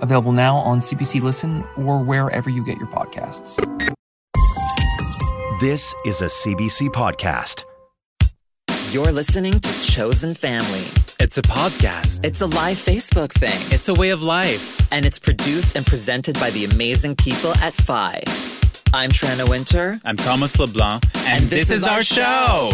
available now on CBC Listen or wherever you get your podcasts. This is a CBC podcast. You're listening to Chosen Family. It's a podcast. It's a live Facebook thing. It's a way of life. And it's produced and presented by the amazing people at FI. I'm Trina Winter. I'm Thomas LeBlanc. And, And this, this is, is our our show.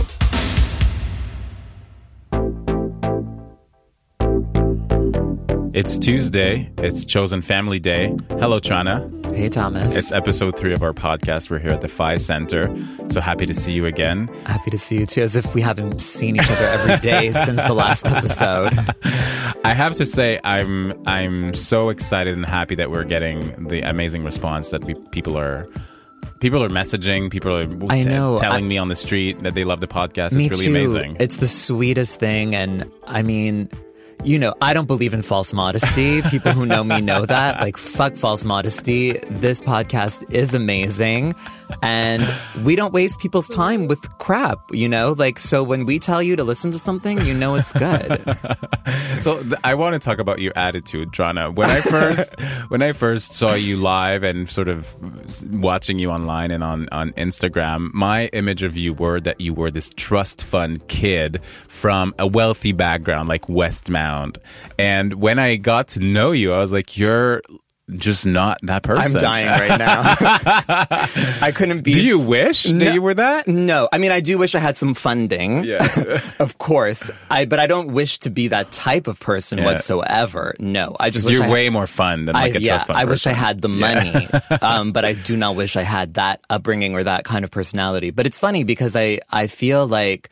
It's Tuesday. It's Chosen Family Day. Hello, Trana. Hey, Thomas. It's episode three of our podcast. We're here at the Phi Center. So happy to see you again. happy to see you too, as if we haven't seen each other every day since the last episode. I have to say, I'm I'm so excited and happy that we're getting the amazing response that we people are. People are messaging. People are I t- know, telling I- me on the street that they love the podcast. Me it's really too. amazing. It's the sweetest thing, and I mean, you know, I don't believe in false modesty. People who know me know that. Like, fuck false modesty. This podcast is amazing, and we don't waste people's time with crap. You know, like so when we tell you to listen to something, you know it's good. So th- I want to talk about your attitude, Drana. When I first when I first saw you live and sort of watching you online and on on Instagram, my image of you were that you were this trust fund kid from a wealthy background like Westmount. And when I got to know you, I was like, you're just not that person. I'm dying right now. I couldn't be. Do you wish No. that you were that? No, I mean I do wish I had some funding. Yeah. of course. I but I don't wish to be that type of person Yeah. whatsoever. No, I just wish you're I way more fun than like I, a yeah, trust fund I wish I had the money, um, but I do not wish I had that upbringing or that kind of personality. But it's funny because I I feel like.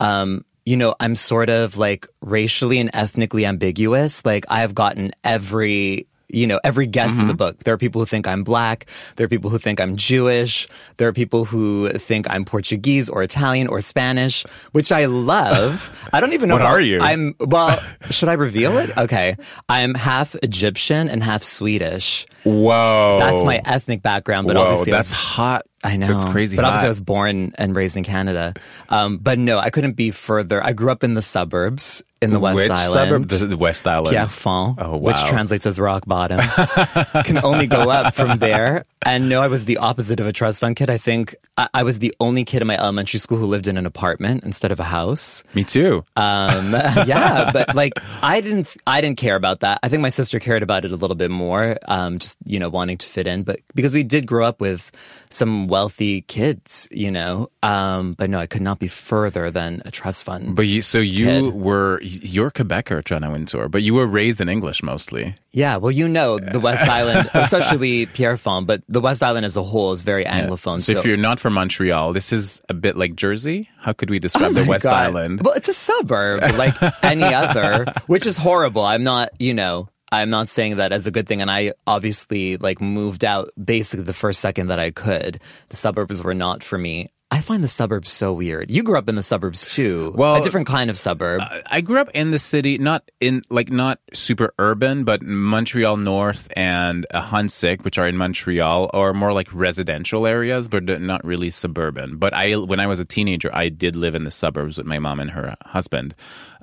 Um, you know, I'm sort of like racially and ethnically ambiguous. Like I've gotten every, you know, every guess in the mm-hmm. book. There are people who think I'm black. There are people who think I'm Jewish. There are people who think I'm Portuguese or Italian or Spanish, which I love. I don't even know What are you? I'm well, should I reveal it? Okay. I'm half Egyptian and half Swedish. Whoa. That's my ethnic background, but Whoa, obviously that's hot. I know. It's crazy. But obviously. I was born and raised in Canada. Um, but no, I couldn't be further. I grew up in the suburbs in the West Which Island. suburb? The, the West Island. Pierrefonds, Oh, which translates as rock bottom. Can only go up from there. And no, I was the opposite of a trust fund kid. I think I, I was the only kid in my elementary school who lived in an apartment instead of a house. Me too. Um, yeah, but like I didn't, I didn't care about that. I think my sister cared about it a little bit more, um, just you know wanting to fit in. But because we did grow up with some wealthy kids, you know. Um, but no, I could not be further than a trust fund. But you, so you Kid. were you're Quebecer, Trina Wintour, but you were raised in English mostly. yeah, well, you know, the West Island, especially Pierrefonds, but the West Island as a whole is very anglophone. So, if you're not from Montreal, this is a bit like Jersey. How could we describe the Oh my West God. Island? Well, it's a suburb like any other, which is horrible. I'm not, you know, I'm not saying that as a good thing. And I obviously like moved out basically the first second that I could. The suburbs were not for me. I find the suburbs so weird. You grew up in the suburbs too. Well, a different kind of suburb. I grew up in the city, not in like not super urban, but Montreal North and uh, Huntsic, which are in Montreal, are more like residential areas, but not really suburban. But I, when I was a teenager, I did live in the suburbs with my mom and her husband.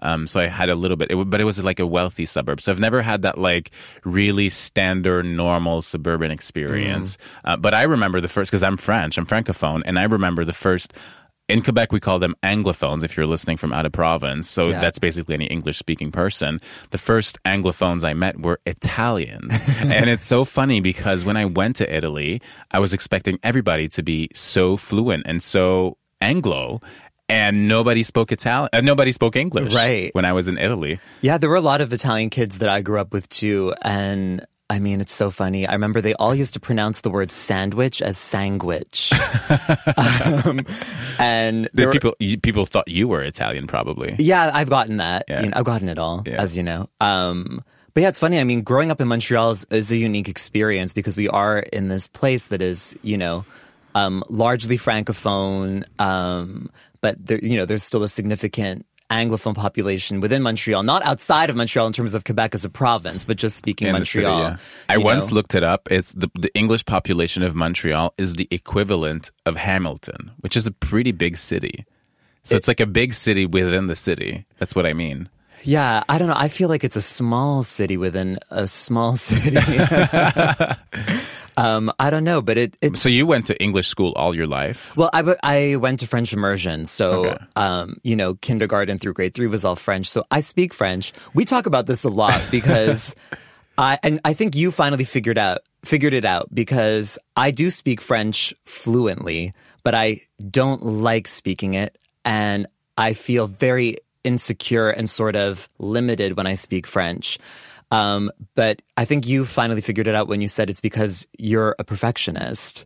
Um, so I had a little bit, it, but it was like a wealthy suburb. So I've never had that like really standard, normal suburban experience. Uh, but I remember the first because I'm French, I'm francophone, and I remember the first. In Quebec, we call them Anglophones if you're listening from out of province. So Yeah. that's basically any English speaking person. The first Anglophones I met were Italians. and it's so funny because when I went to Italy, I was expecting everybody to be so fluent and so Anglo. And nobody spoke Italian. Uh, nobody spoke English. Right. When I was in Italy. Yeah, there were a lot of Italian kids that I grew up with too. And I mean, it's so funny. I remember they all used to pronounce the word sandwich as sandwich. um, and The were- people you, people thought you were Italian, probably. Yeah, I've gotten that. Yeah. You know, I've gotten it all, Yeah. as you know. Um, But yeah, it's funny. I mean, growing up in Montreal is, is a unique experience because we are in this place that is, you know, um, largely francophone, um, but there, you know, there's still a significant Anglophone population within Montreal, not outside of Montreal in terms of Quebec as a province, but just speaking In the city, Montreal. yeah. I you once know. looked it up. It's the, the English population of Montreal is the equivalent of Hamilton, which is a pretty big city. So it's like a big city within the city. That's what I mean. Yeah, I don't know. I feel like it's a small city within a small city. um, I don't know, but it, it's So you went to English school all your life. Well, I, I went to French immersion. So, Okay. um, you know, kindergarten through grade three was all French. So I speak French. We talk about this a lot because I, and I think you finally figured out, figured it out because I do speak French fluently, but I don't like speaking it. And I feel very insecure and sort of limited when I speak French. Um, but I think you finally figured it out when you said it's because you're a perfectionist.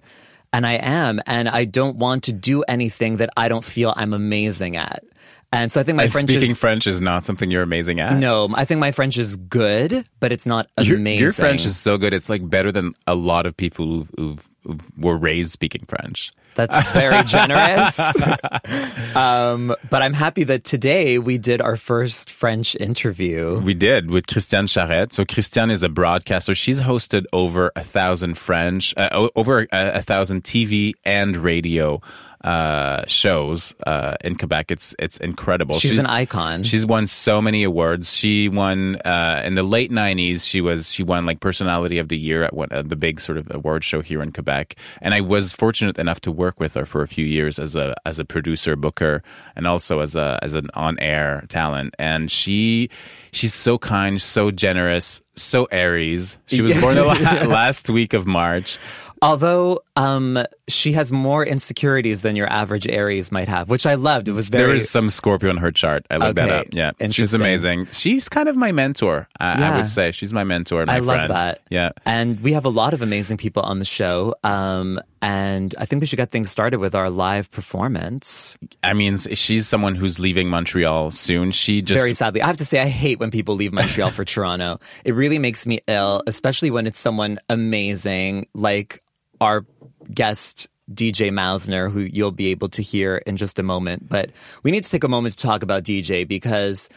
And I am. And I don't want to do anything that I don't feel I'm amazing at. And so I think my And French speaking is. French is not something you're amazing at. no, I think my French is good, but it's not amazing. your French is so good. It's like better than a lot of people who've, who've, who were raised speaking French. That's very generous. um, but I'm happy that today we did our first French interview. We did with Christiane Charette. So Christiane is a broadcaster. She's hosted over a thousand French, uh, over a, a thousand TV and radio uh, shows uh, in Quebec. It's it's incredible. She's an icon. She's won so many awards. She won uh, in the late '90s. She was she won like Personality of the Year at one, uh, the big sort of award show here in Quebec. And I was fortunate enough to work with her for a few years as a as a producer, booker, and also as a as an on air talent. And she she's so kind, so generous, so Aries. She was born the la- last week of March. Although um, she has more insecurities than your average Aries might have, which I loved. It was very. There is some Scorpio in her chart. I looked that up. Yeah, And she's amazing. She's kind of my mentor. I, I would say she's my mentor. And my I love friend. that. Yeah. And we have a lot of amazing people on the show. Um, and I think we should get things started with our live performance. I mean, she's someone who's leaving Montreal soon. She just Very sadly. I have to say, I hate when people leave Montreal for Toronto. It really makes me ill, especially when it's someone amazing like our guest. DJ Mausner, who you'll be able to hear in just a moment. But we need to take a moment to talk about DJ because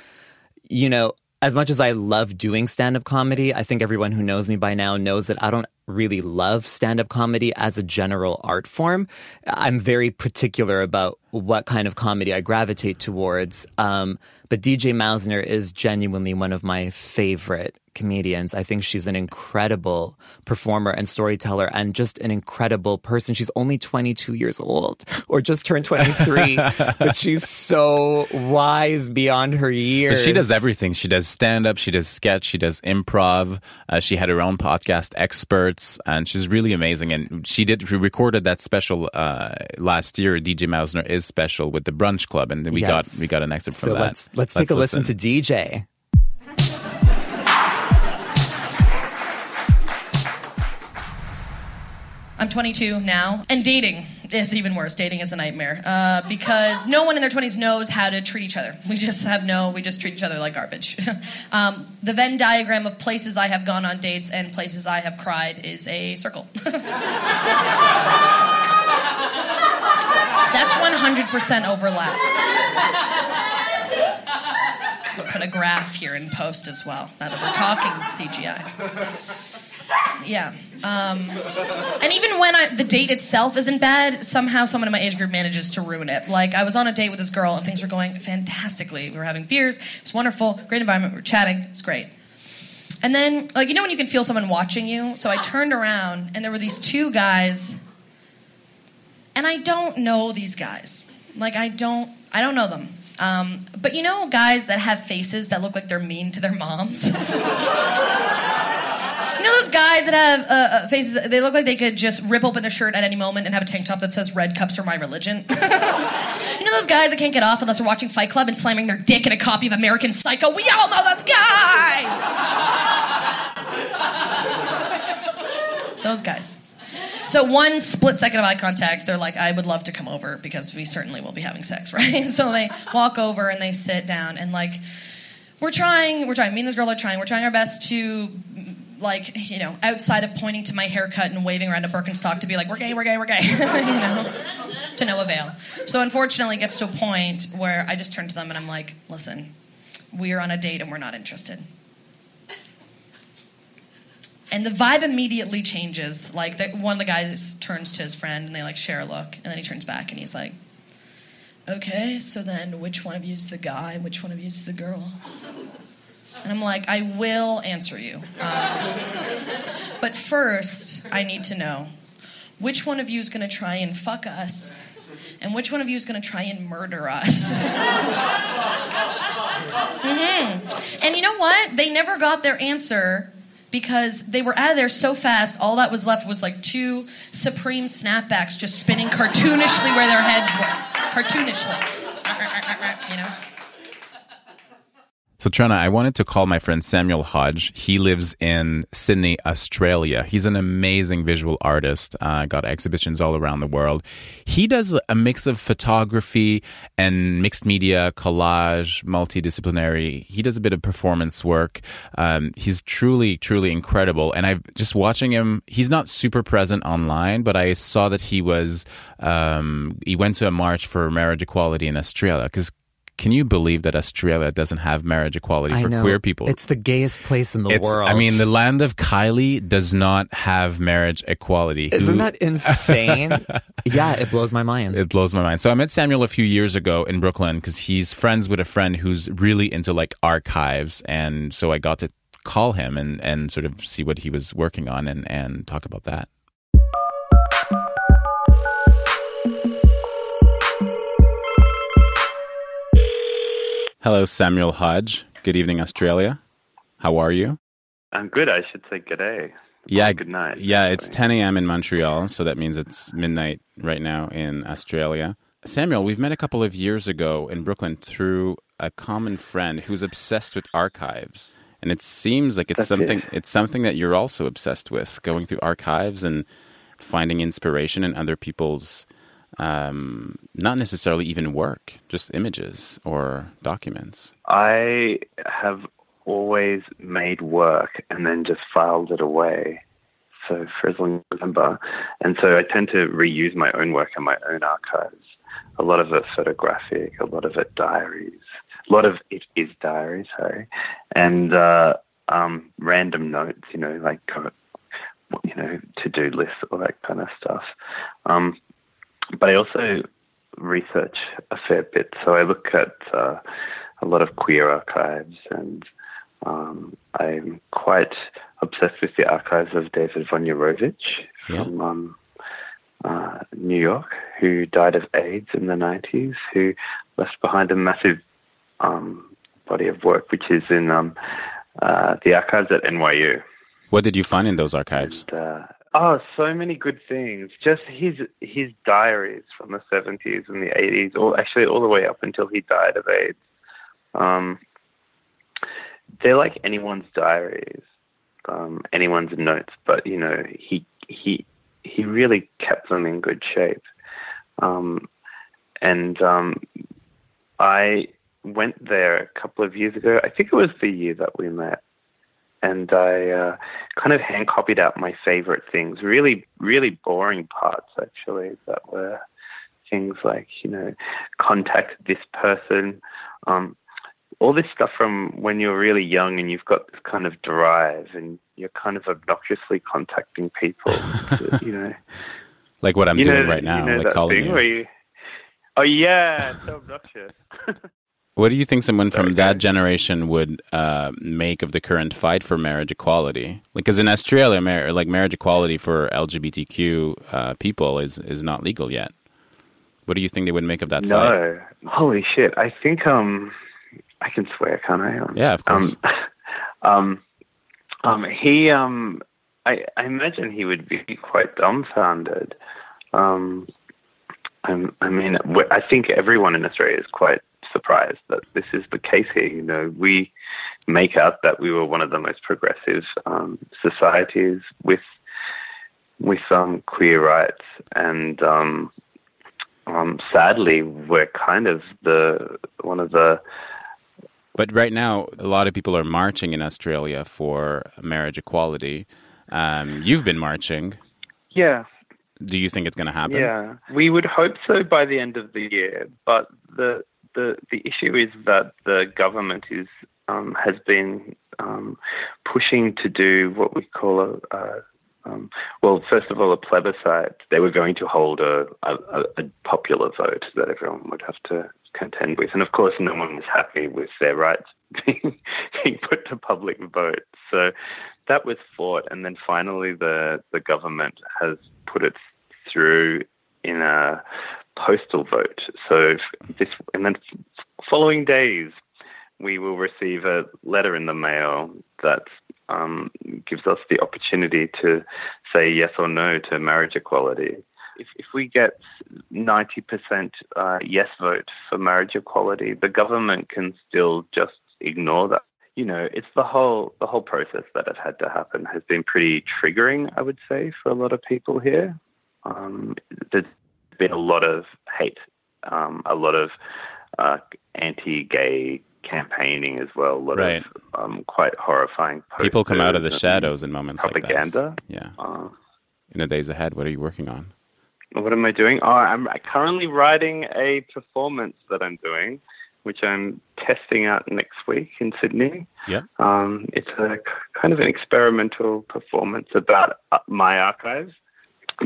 you know, as much as I love doing stand up comedy, I think everyone who knows me by now knows that I don't really love stand up comedy as a general art form. I'm very particular about what kind of comedy I gravitate towards. Um, but DJ Mausner is genuinely one of my favorite comedians. I think she's an incredible performer and storyteller and just an incredible person. She's only 22 years old or just turned 23, but she's so wise beyond her years. But she does everything. She does stand up, she does sketch, she does improv. Uh, she had her own podcast, Experts, and she's really amazing. And she did she recorded that special uh, last year. DJ Mausner is special with the Brunch Club, and we Yes. got we got an excerpt So from that. let's let's take a listen, to DJ. I'm 22 now, and dating is even worse. Dating is a nightmare uh, because no one in their 20s knows how to treat each other. We just have no, we just treat each other like garbage. um, the Venn diagram of places I have gone on dates and places I have cried is a circle. It's a circle. That's 100% overlap. Put a graph here in post as well. Now that we're talking CGI. Yeah. Um, and even when I, the date itself isn't bad, somehow someone in my age group manages to ruin it. Like, I was on a date with this girl and things were going fantastically. We were having beers, it was wonderful, great environment, we were chatting, it's great. And then, like, you know when you can feel someone watching you? So I turned around and there were these two guys, and I don't know these guys. Like, I don't, I don't know them. Um, but you know guys that have faces that look like they're mean to their moms? You know those guys that have uh, uh, faces? They look like they could just rip open their shirt at any moment and have a tank top that says "Red cups are my religion." you know those guys that can't get off unless they're watching Fight Club and slamming their dick in a copy of American Psycho. We all know those guys. those guys. So one split second of eye contact, they're like, "I would love to come over because we certainly will be having sex, right?" So they walk over and they sit down and like we're trying, we're trying. Me and this girl are trying. We're trying our best to, like, you know, outside of pointing to my haircut and waving around a Birkenstock to be like, we're gay, we're gay, we're gay, you know, to no avail. So unfortunately, it gets to a point where I just turn to them and I'm like, listen, we are on a date and we're not interested. And the vibe immediately changes. Like the, one of the guys turns to his friend and they like share a look, and then he turns back and he's like, "Okay, so then which one of you's the guy and which one of you's the girl?" And I'm like, "I will answer you, um, but first I need to know which one of you is going to try and fuck us, and which one of you is going to try and murder us." hmm And you know what? They never got their answer because they were out of there so fast. All that was left was like two supreme snapbacks just spinning cartoonishly where their heads were. Cartoonishly. You know? So, Trina, I wanted to call my friend Samuel Hodge. He lives in Sydney, Australia. He's an amazing visual artist, uh, got exhibitions all around the world. He does a mix of photography and mixed media, collage, multidisciplinary. He does a bit of performance work. Um, he's truly, truly incredible. And I've just watching him, he's not super present online, but I saw that he was, um, he went to a march for marriage equality in Australia because can you believe that Australia doesn't have marriage equality I for know. queer people? It's the gayest place in the It's- world. I mean, the land of Kylie does not have marriage equality. Isn't Who- that insane? yeah, it blows my mind. It blows my mind. So I met Samuel a few years ago in Brooklyn because he's friends with a friend who's really into like archives, and so I got to call him and and sort of see what he was working on and and talk about that. Hello, Samuel Hodge. Good evening, Australia. How are you? I'm good. I should say good day. Yeah, good night. Yeah, it's 10 a.m. in Montreal, so that means it's midnight right now in Australia. Samuel, we've met a couple of years ago in Brooklyn through a common friend who's obsessed with archives. And it seems like it's That's something it. it's something that you're also obsessed with, going through archives and finding inspiration in other people's um, not necessarily even work, just images or documents. I have always made work and then just filed it away. So frizzling remember. And so I tend to reuse my own work in my own archives. A lot of it photographic, a lot of it diaries. A lot of it is diaries, sorry. And uh, um, random notes, you know, like, uh, you know, to do lists, all that kind of stuff. Um, but I also research a fair bit. So I look at uh, a lot of queer archives, and um, I'm quite obsessed with the archives of David Vonyarovich Yeah. from um, uh, New York, who died of AIDS in the 90s, who left behind a massive um, body of work, which is in um, uh, the archives at NYU. What did you find in those archives? And, uh, oh, so many good things. Just his his diaries from the seventies and the eighties, or actually all the way up until he died of AIDS. Um, they're like anyone's diaries, um, anyone's notes, but you know he he he really kept them in good shape. Um, and um, I went there a couple of years ago. I think it was the year that we met and I uh, kind of hand copied out my favorite things. Really, really boring parts actually that were things like you know, contact this person. Um, all this stuff from when you're really young and you've got this kind of drive and you're kind of obnoxiously contacting people. to, you know, Like what I'm doing know, right now, you know like calling you. you. Oh yeah, so obnoxious. What do you think someone from that generation would uh, make of the current fight for marriage equality? Because in Australia, mar- like marriage equality for LGBTQ uh, people is is not legal yet. What do you think they would make of that fight? No, holy shit! I think um, I can swear, can't I? Um, Yeah, of course. Um, um, um, he um, I I imagine he would be quite dumbfounded. Um, I'm, I mean, I think everyone in Australia is quite surprised that this is the case here. You know, we make out that we were one of the most progressive um, societies with with um, queer rights, and um, um, sadly, we're kind of the one of the But right now, a lot of people are marching in Australia for marriage equality. Um, you've been marching. Yeah, Do you think it's going to happen? Yeah, we would hope so by the end of the year. But the the the issue is that the government is um, has been um, pushing to do what we call a, a um, well, first of all, a plebiscite. They were going to hold a, a, a popular vote that everyone would have to contend with, and of course, no one was happy with their rights being, being put to public vote. So that was fought, and then finally, the the government has put it through in a postal vote. So this, and then following days, we will receive a letter in the mail that um, gives us the opportunity to say yes or no to marriage equality. If, if we get 90% uh, yes vote for marriage equality, the government can still just ignore that. You know, it's the whole the whole process that has had to happen has been pretty triggering, I would say, for a lot of people here. Um, there's been a lot of hate, um, a lot of uh, anti-gay campaigning as well. A lot Right. of um, quite horrifying. People come out of the shadows in moments propaganda. like this. Yeah. Uh, In the days ahead, what are you working on? what am I doing? Oh, I'm currently writing a performance that I'm doing, which I'm testing out next week in Sydney. Yeah. Um, it's a kind of an experimental performance about uh, my archives.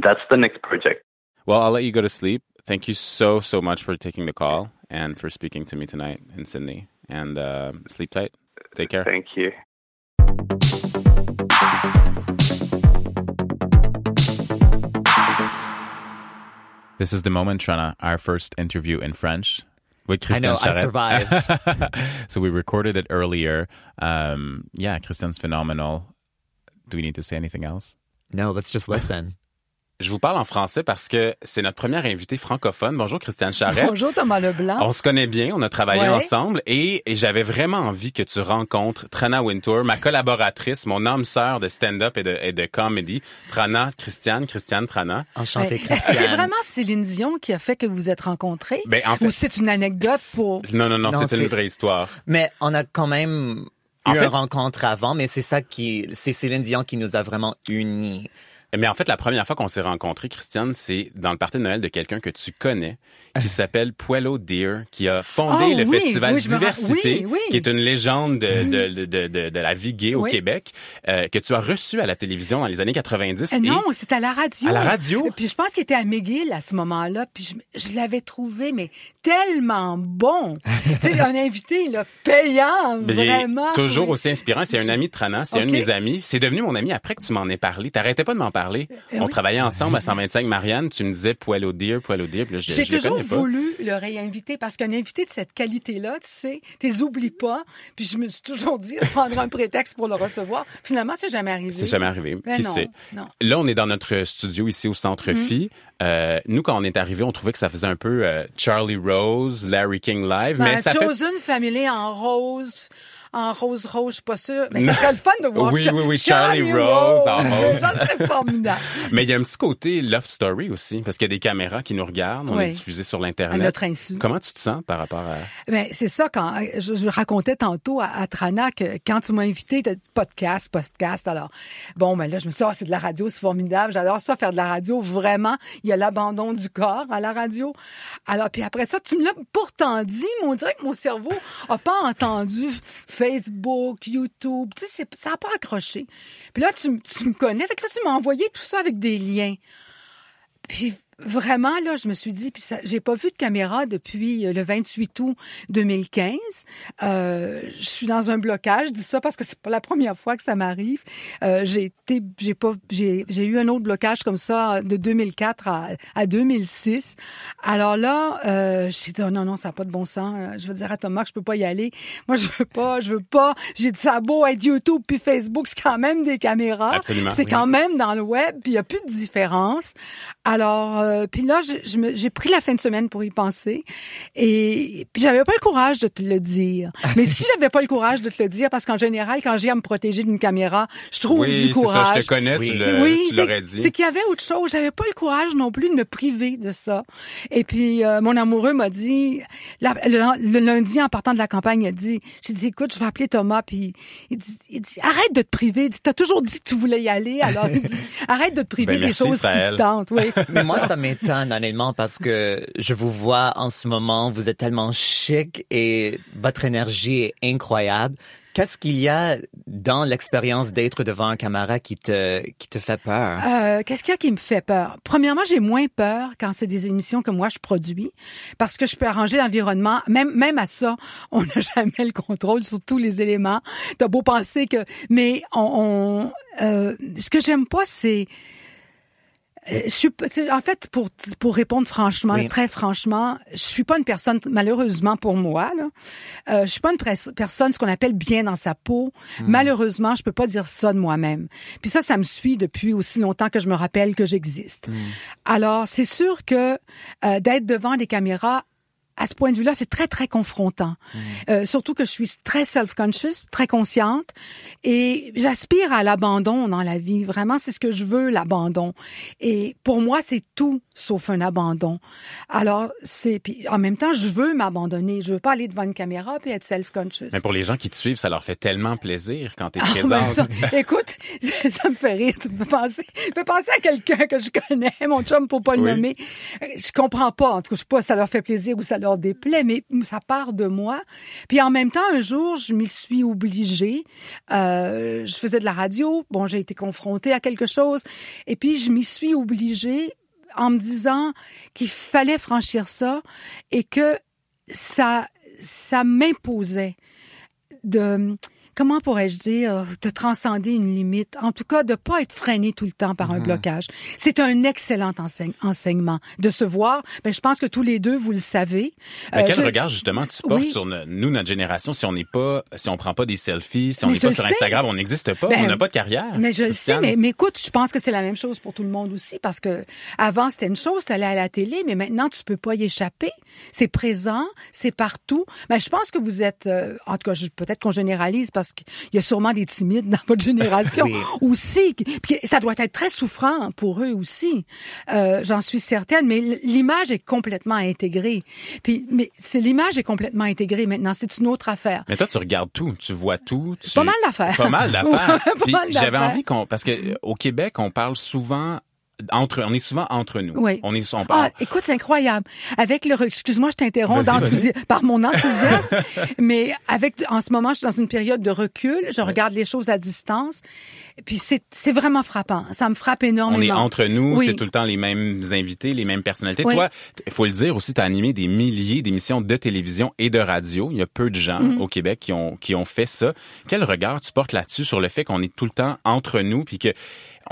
That's the next project. Well, I'll let you go to sleep. Thank you so, so much for taking the call and for speaking to me tonight in Sydney. And uh, sleep tight. Take care. Thank you. This is the moment, Trana, our first interview in French with I Christian know, I survived. so we recorded it earlier. Um, yeah, Christian's phenomenal. Do we need to say anything else? no, let's just listen. Je vous parle en français parce que c'est notre première invitée francophone. Bonjour Christiane Charette. Bonjour Thomas Leblanc. On se connaît bien, on a travaillé Ouais. ensemble et, et j'avais vraiment envie que tu rencontres Trana Wintour, ma collaboratrice, mon âme sœur de stand-up et de, et de comedy. Trana, Christiane, Christiane, Trana. Enchanté, Ouais. Est-ce que c'est Christiane. vraiment Céline Dion qui a fait que vous vous êtes rencontrés? Ben, en fait- Ou c'est une anecdote pour... Non, non, non, Non, c'est une vraie histoire. Mais on a quand même En eu fait- une rencontre avant, mais c'est ça qui, c'est Céline Dion qui nous a vraiment unis. Mais en fait, la première fois qu'on s'est rencontrés, Christiane, c'est dans le party de Noël de quelqu'un que tu connais, qui s'appelle Puello Deer, qui a fondé Ah le oui, festival oui, Diversité, oui, qui est une légende de, de, de, de, de- la vie gay au. Québec, euh, que tu as reçu à la télévision dans les années 90. Eh et- non, c'était à la radio. À la radio? Puis je pense qu'il était à McGill à ce moment-là. Puis je, je l'avais trouvé, mais tellement bon. tu sais, un invité, là, payant, Mais vraiment. toujours aussi inspirant. C'est un ami de Trana, c'est un de mes amis. C'est devenu mon ami après que tu m'en aies parlé. T'arrêtais pas de m'en parler. Eh On travaillait ensemble à 125 Marianne. Tu me disais Puello Deer, Puello Deer. Puis là, je, Voulu le réinviter parce qu'un invité de cette qualité-là, tu sais, t'es oublies pas. Puis je me suis toujours dit de prendre un prétexte pour le recevoir. Finalement, c'est jamais arrivé. C'est jamais arrivé. Ben Qui non, sait? non. Là, on est dans notre studio ici au Centre Phi. Euh, nous, quand on est arrivé, on trouvait que ça faisait un peu euh, Charlie Rose, Larry King live, mais Ben, ça fait Chosen Family en rose. En rose rose, je suis pas sûre. Mais ça serait le fun de voir. Oui, oui, oui, Charlie Rose en rose. Ça serait formidable. Mais il y a un petit côté love story aussi, parce qu'il y a des caméras qui nous regardent, on Oui. est diffusé sur À l'internet. notre insu. Comment tu te sens par rapport à Ben, c'est ça quand je, je racontais tantôt à, à Trana que quand tu m'as invité de podcast, podcast, alors bon ben là je me suis dit, Ah, c'est de la radio, c'est formidable, j'adore ça faire de la radio, vraiment, il y a l'abandon du corps à la radio. Alors puis après ça, tu me l'as pourtant dit, mais on dirait que mon cerveau a pas entendu Facebook, YouTube, tu sais, ça a pas accroché. Puis là tu, tu me connais, fait que là tu m'as envoyé tout ça avec des liens. Puis vraiment, là, je me suis dit, puis j'ai pas vu de caméra depuis euh, le 28 août 2015. Euh, je suis dans un blocage. Je dis ça parce que c'est pas la première fois que ça m'arrive. Euh, j'ai été, j'ai pas, j'ai, j'ai eu un autre blocage comme ça de 2004 à, à 2006. Alors là, euh, j'ai dit, oh non, non, ça n'a pas de bon sens. Euh, Je veux dire à Thomas que je peux pas y aller. Moi, je veux pas, je veux pas. J'ai dit, ça a beau être YouTube puis Facebook, c'est quand même des caméras. C'est Oui. quand même dans le web, puis il n'y a plus de différence. Alors, euh, puis là, je- je me- j'ai pris la fin de semaine pour y penser. Et puis j'avais pas le courage de te le dire. Mais si j'avais pas le courage de te le dire, parce qu'en général, quand j'ai à me protéger d'une caméra, je trouve Oui, du c'est ça, courage. je te connais, oui, tu c'est- l'aurais dit. C'est qu'il y avait autre chose. J'avais pas le courage non plus de me priver de ça. Et puis euh, mon amoureux m'a dit la- le, le lundi en partant de la campagne, il a dit, j'ai dit écoute, je vais appeler Thomas puis il dit, il dit arrête de te priver. Il dit t'as toujours dit que tu voulais y aller, alors il dit arrête de te priver Ben, des merci, choses Israël. qui te tentent. Oui. Mais moi, ça m'étonne honnêtement parce que je vous vois en ce moment, vous êtes tellement chic et votre énergie est incroyable. Qu'est-ce qu'il y a dans l'expérience d'être devant un caméra qui te qui te fait peur? Euh, Qu'est-ce qu'il y a qui me fait peur? Premièrement, j'ai moins peur quand c'est des émissions que moi je produis parce que je peux arranger l'environnement. Même, même à ça, on n'a jamais le contrôle sur tous les éléments. T'as beau penser que... Mais on... on euh, ce que j'aime pas, c'est... euh, Je suis, en fait, pour pour répondre franchement, Oui. très franchement, je suis pas une personne malheureusement pour moi. Là, euh, je suis pas une personne ce qu'on appelle bien dans sa peau. Hmm. Malheureusement, je peux pas dire ça de moi-même. Puis ça, ça me suit depuis aussi longtemps que je me rappelle que j'existe. Hmm. Alors, c'est sûr que euh, d'être devant des caméras à ce point de vue-là, c'est très, très confrontant. Euh, surtout que je suis très self-conscious, très consciente, et j'aspire à l'abandon dans la vie. Vraiment, c'est ce que je veux, l'abandon. Et pour moi, c'est tout sauf un abandon. Alors, c'est... Puis en même temps, je veux m'abandonner. Je veux pas aller devant une caméra puis être self-conscious. Mais pour les gens qui te suivent, ça leur fait tellement plaisir quand tu es Ah, présente. ben ça, écoute, ça me fait rire. Tu peux penser, tu peux penser à quelqu'un que je connais, mon chum pour pas le Oui. nommer. Je comprends pas. En tout cas, je sais pas si ça leur fait plaisir ou ça leur déplaît, mais ça part de moi. Puis en même temps, un jour, je m'y suis obligée. Euh, je faisais de la radio. Bon, j'ai été confrontée à quelque chose. Et puis, je m'y suis obligée en me disant qu'il fallait franchir ça et que ça, ça m'imposait de comment pourrais-je dire de transcender une limite? En tout cas de pas être freiné tout le temps par un Mhm. blocage c'est un excellent enseigne- enseignement de se voir ben je pense que tous les deux vous le savez Mais Euh, quel je- regard justement tu portes Oui. sur no- nous notre génération si on n'est pas si on prend pas des selfies si on n'est pas sur sais. Instagram on n'existe pas Ben, on n'a pas de carrière Mais je le sais, mais, mais écoute, je pense que c'est la même chose pour tout le monde aussi, parce que avant c'était une chose, t'allais à la télé, mais maintenant tu peux pas y échapper. C'est présent, c'est partout. Mais je pense que vous êtes, euh, en tout cas, peut-être qu'on généralise parce qu'il y a sûrement des timides dans votre génération Oui. aussi. Puis ça doit être très souffrant pour eux aussi. Euh, J'en suis certaine, mais l'image est complètement intégrée. Puis, mais c'est l'image est complètement intégrée maintenant. C'est une autre affaire. Mais toi, tu regardes tout, tu vois tout. Tu... Pas mal d'affaires. Pas mal d'affaires. J'avais envie qu'on, parce que euh, au Québec, on parle souvent entre, on est souvent entre nous. Oui. On est, on Ah, écoute, c'est incroyable. Avec le, excuse-moi, je t'interromps par mon enthousiasme, mais avec, en ce moment, je suis dans une période de recul. Je regarde les choses à distance. Puis c'est, c'est vraiment frappant. Ça me frappe énormément. On est entre nous, Oui. c'est tout le temps les mêmes invités, les mêmes personnalités. Toi, il faut le dire aussi, tu as animé des milliers d'émissions de télévision et de radio. Il y a peu de gens Mhm. au Québec qui ont, qui ont fait ça. Quel regard tu portes là-dessus sur le fait qu'on est tout le temps entre nous puis que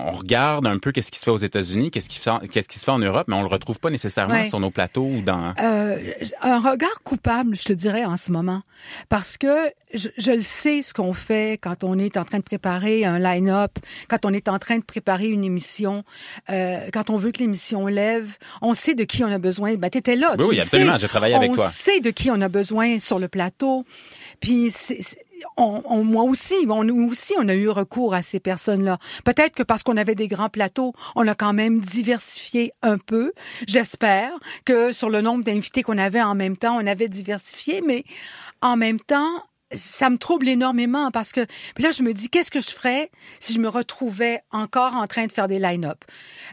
on regarde un peu qu'est-ce qui se fait aux États-Unis, qu'est-ce qui se fait, qu'est-ce qui se fait en Europe, mais on le retrouve pas nécessairement Ouais. sur nos plateaux ou dans. Euh, un regard coupable, je te dirais, en ce moment. Parce que je, je le sais ce qu'on fait quand on est en train de préparer un line-up, quand on est en train de préparer une émission, euh, quand on veut que l'émission lève, on sait de qui on a besoin. Ben, t'étais là. Oui, tu oui, absolument, j'ai travaillé avec on toi. On sait de qui on a besoin sur le plateau. Puis, c'est- c'est- on, on- moi aussi, nous aussi, on a eu recours à ces personnes-là. Peut-être que parce qu'on avait des grands plateaux, on a quand même diversifié un peu. J'espère que sur le nombre d'invités qu'on avait en même temps, on avait diversifié, mais en même temps, ça me trouble énormément parce que puis là je me dis qu'est-ce que je ferais si je me retrouvais encore en train de faire des line-up?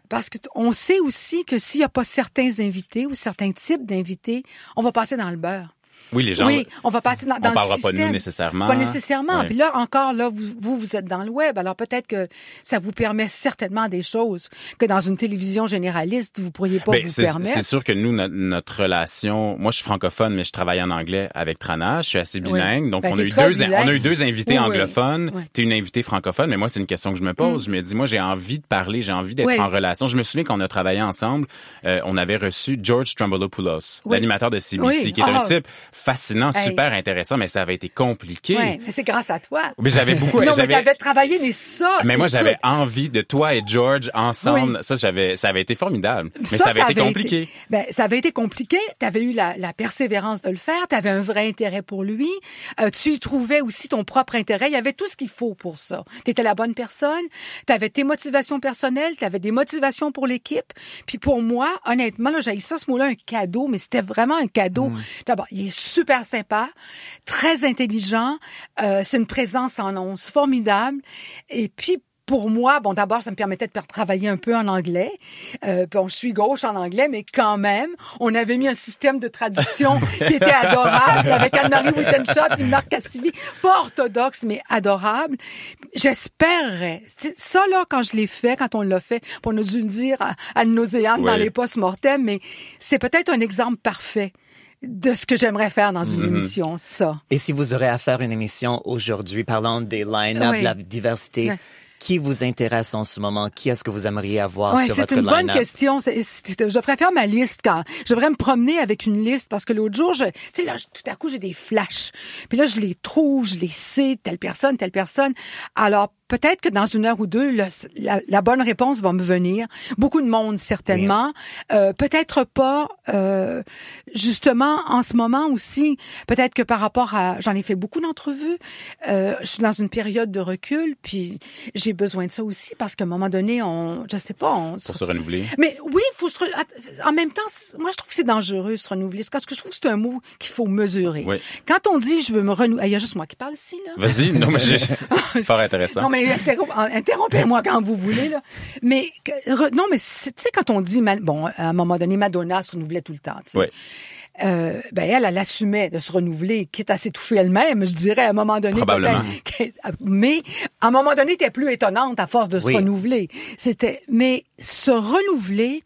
Parce que on sait aussi que s'il n'y a pas certains invités ou certains types d'invités, on va passer dans le beurre. Oui, les gens. Oui, on va passer dans, dans on le parlera pas de nous nécessairement. Pas nécessairement. Ouais. Puis là, encore, là, vous, vous, êtes dans le web. Alors peut-être que ça vous permet certainement des choses que dans une télévision généraliste, vous pourriez pas Ben, vous c'est, permettre. c'est sûr que nous, no- notre relation, moi je suis francophone, mais je travaille en anglais avec Trana, je suis assez Oui. bilingue, donc Ben, on, a eu deux, bilingue. on a eu deux invités Oui, oui. anglophones, Oui. t'es une invitée francophone, mais moi c'est une question que je me pose. Je me dis, moi j'ai envie de parler, j'ai envie d'être Oui. en relation. Je me souviens qu'on a travaillé ensemble, euh, on avait reçu George Trombolopoulos, Oui. l'animateur de CBC, Oui. qui est un Ah. type fascinant, Hey. super intéressant, mais ça avait été compliqué. Ouais, mais c'est grâce à toi. Mais j'avais beaucoup- non, mais t'avais travaillé, mais ça. Mais moi, j'avais envie de toi et George ensemble. Oui. Ça, j'avais, ça avait été formidable. Mais ça, avait été compliqué. ben, ça avait été compliqué. Tu avais eu la, la persévérance de le faire. Tu avais un vrai intérêt pour lui. Euh, tu y trouvais aussi ton propre intérêt. Il y avait tout ce qu'il faut pour ça. Tu étais la bonne personne. Tu avais tes motivations personnelles. Tu avais des motivations pour l'équipe. Puis pour moi, honnêtement, là, j'ai ça ce mot-là, un cadeau, mais c'était vraiment un cadeau. D'abord, il est super sympa, très intelligent. Euh, c'est une présence en once formidable. Et puis, pour moi, bon, d'abord, ça me permettait de travailler un peu en anglais. Euh, bon, je suis gauche en anglais, mais quand même, on avait mis un système de traduction qui était adorable avec Anne-Marie Wittenschott et Marc Cassivi. Pas orthodoxe, mais adorable. J'espérais. Ça, là, quand je l'ai fait, quand on l'a fait, on a dû le dire à, à nauséam dans Oui. les post-mortem, mais c'est peut-être un exemple parfait de ce que j'aimerais faire dans une émission, ça. Et si vous aurez à faire une émission aujourd'hui parlant des line-up, Oui. de la diversité, qui vous intéresse en ce moment? Qui est-ce que vous aimeriez avoir Ouais, sur c'est votre une bonne line-up? question. C'est- c'est- je devrais faire ma liste quand je devrais me promener avec une liste parce que l'autre jour, je, tu sais là, je- tout à coup j'ai des flashs. Puis là, je les trouve, je les sais, telle personne, telle personne. Alors peut-être que dans une heure ou deux, le- la, la bonne réponse va me venir. Beaucoup de monde certainement. Euh, peut-être pas. euh, justement, en ce moment aussi, peut-être que par rapport à, j'en ai fait beaucoup d'entrevues. Euh, je suis dans une période de recul, puis j'ai besoin de ça aussi parce qu'à un moment donné, on, je sais pas, on Pour se renouveler. mais oui, il faut se en même temps, moi je trouve que c'est dangereux se renouveler. Parce que je trouve que c'est un mot qu'il faut mesurer. Oui. Quand on dit je veux me renouveler, il y a juste moi qui parle ici là. Vas-y. Non, mais j'ai, fort intéressant. Non mais interrom- interrompez-moi quand vous voulez là. Mais re- non mais c'est- tu sais quand on dit bon à un moment donné Madonna se renouvelait tout le temps. tu sais. Oui. Euh, ben elle, elle assumait de se renouveler, quitte à s'étouffer elle-même, je dirais à un moment donné. Probablement. peut-être. Mais à un moment donné, t'es plus étonnante à force de se renouveler. C'était, mais se renouveler.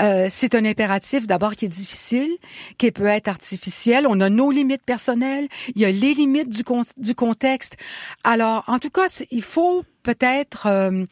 Euh, c'est un impératif d'abord qui est difficile, qui peut être artificiel. On a nos limites personnelles, il y a les limites du, con- du contexte. Alors, en tout cas, il faut peut-être, euh,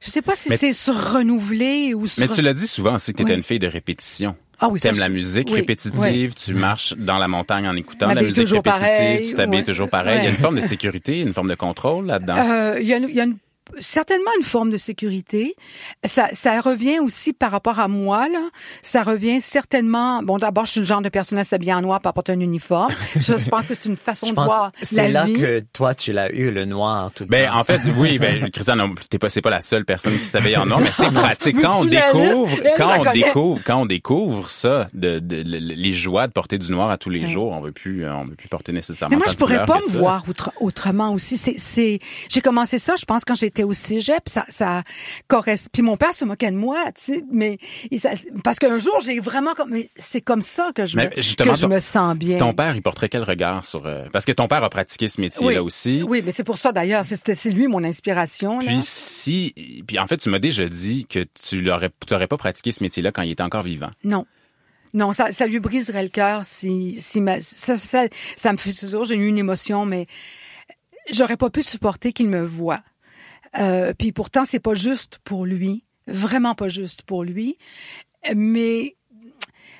je sais pas si c'est se renouveler ou se. Mais tu l'as dit souvent aussi que tu étais Oui. une fille de répétition. Ah oui, T'aimes la musique oui, répétitive, tu marches dans la montagne en écoutant la musique répétitive, pareil, tu t'habilles ouais. toujours pareil. Il y a une forme de sécurité, une forme de contrôle là-dedans. Euh, y il y a une- certainement une forme de sécurité. Ça, ça revient aussi par rapport à moi là. Ça revient certainement. Bon, d'abord, je suis le genre de personne à s'habiller en noir, pas porter un uniforme. je, je pense que c'est une façon Je de pense voir que c'est la là vie. que toi, tu l'as eu, le noir, tout le Ben, temps. en fait, oui, ben, Christiane, t'es pas, c'est pas la seule personne qui s'habille en noir, mais c'est pratique. Quand on découvre, quand on découvre, quand on découvre ça, de, de- le- le- les joies de porter du noir à tous les jours, on veut plus, euh, on veut plus porter nécessairement. Mais moi, je pourrais pas me ça. voir autrement aussi. C'est, c'est, j'ai commencé ça, je pense, quand j'étais au cégep. Ça, ça correspond. Puis mon père se moquait de moi, tu sais. Mais il- ça- parce qu'un jour, j'ai vraiment comme, mais c'est comme ça que je, me, que je me sens bien. Ton père, il porterait quel regard sur, euh, parce que ton père a pratiqué ce métier-là aussi. Oui, mais c'est pour ça d'ailleurs. C'est, c'est lui mon inspiration. là. Puis si, puis en fait, tu m'as déjà dit que tu l'aurais, tu aurais pas pratiqué ce métier-là quand il était encore vivant. Non. Non, ça, ça lui briserait le cœur si, si ma, ça, ça, ça me fait toujours, j'ai eu une émotion, mais j'aurais pas pu supporter qu'il me voie. Euh, puis pourtant, c'est pas juste pour lui, vraiment pas juste pour lui, mais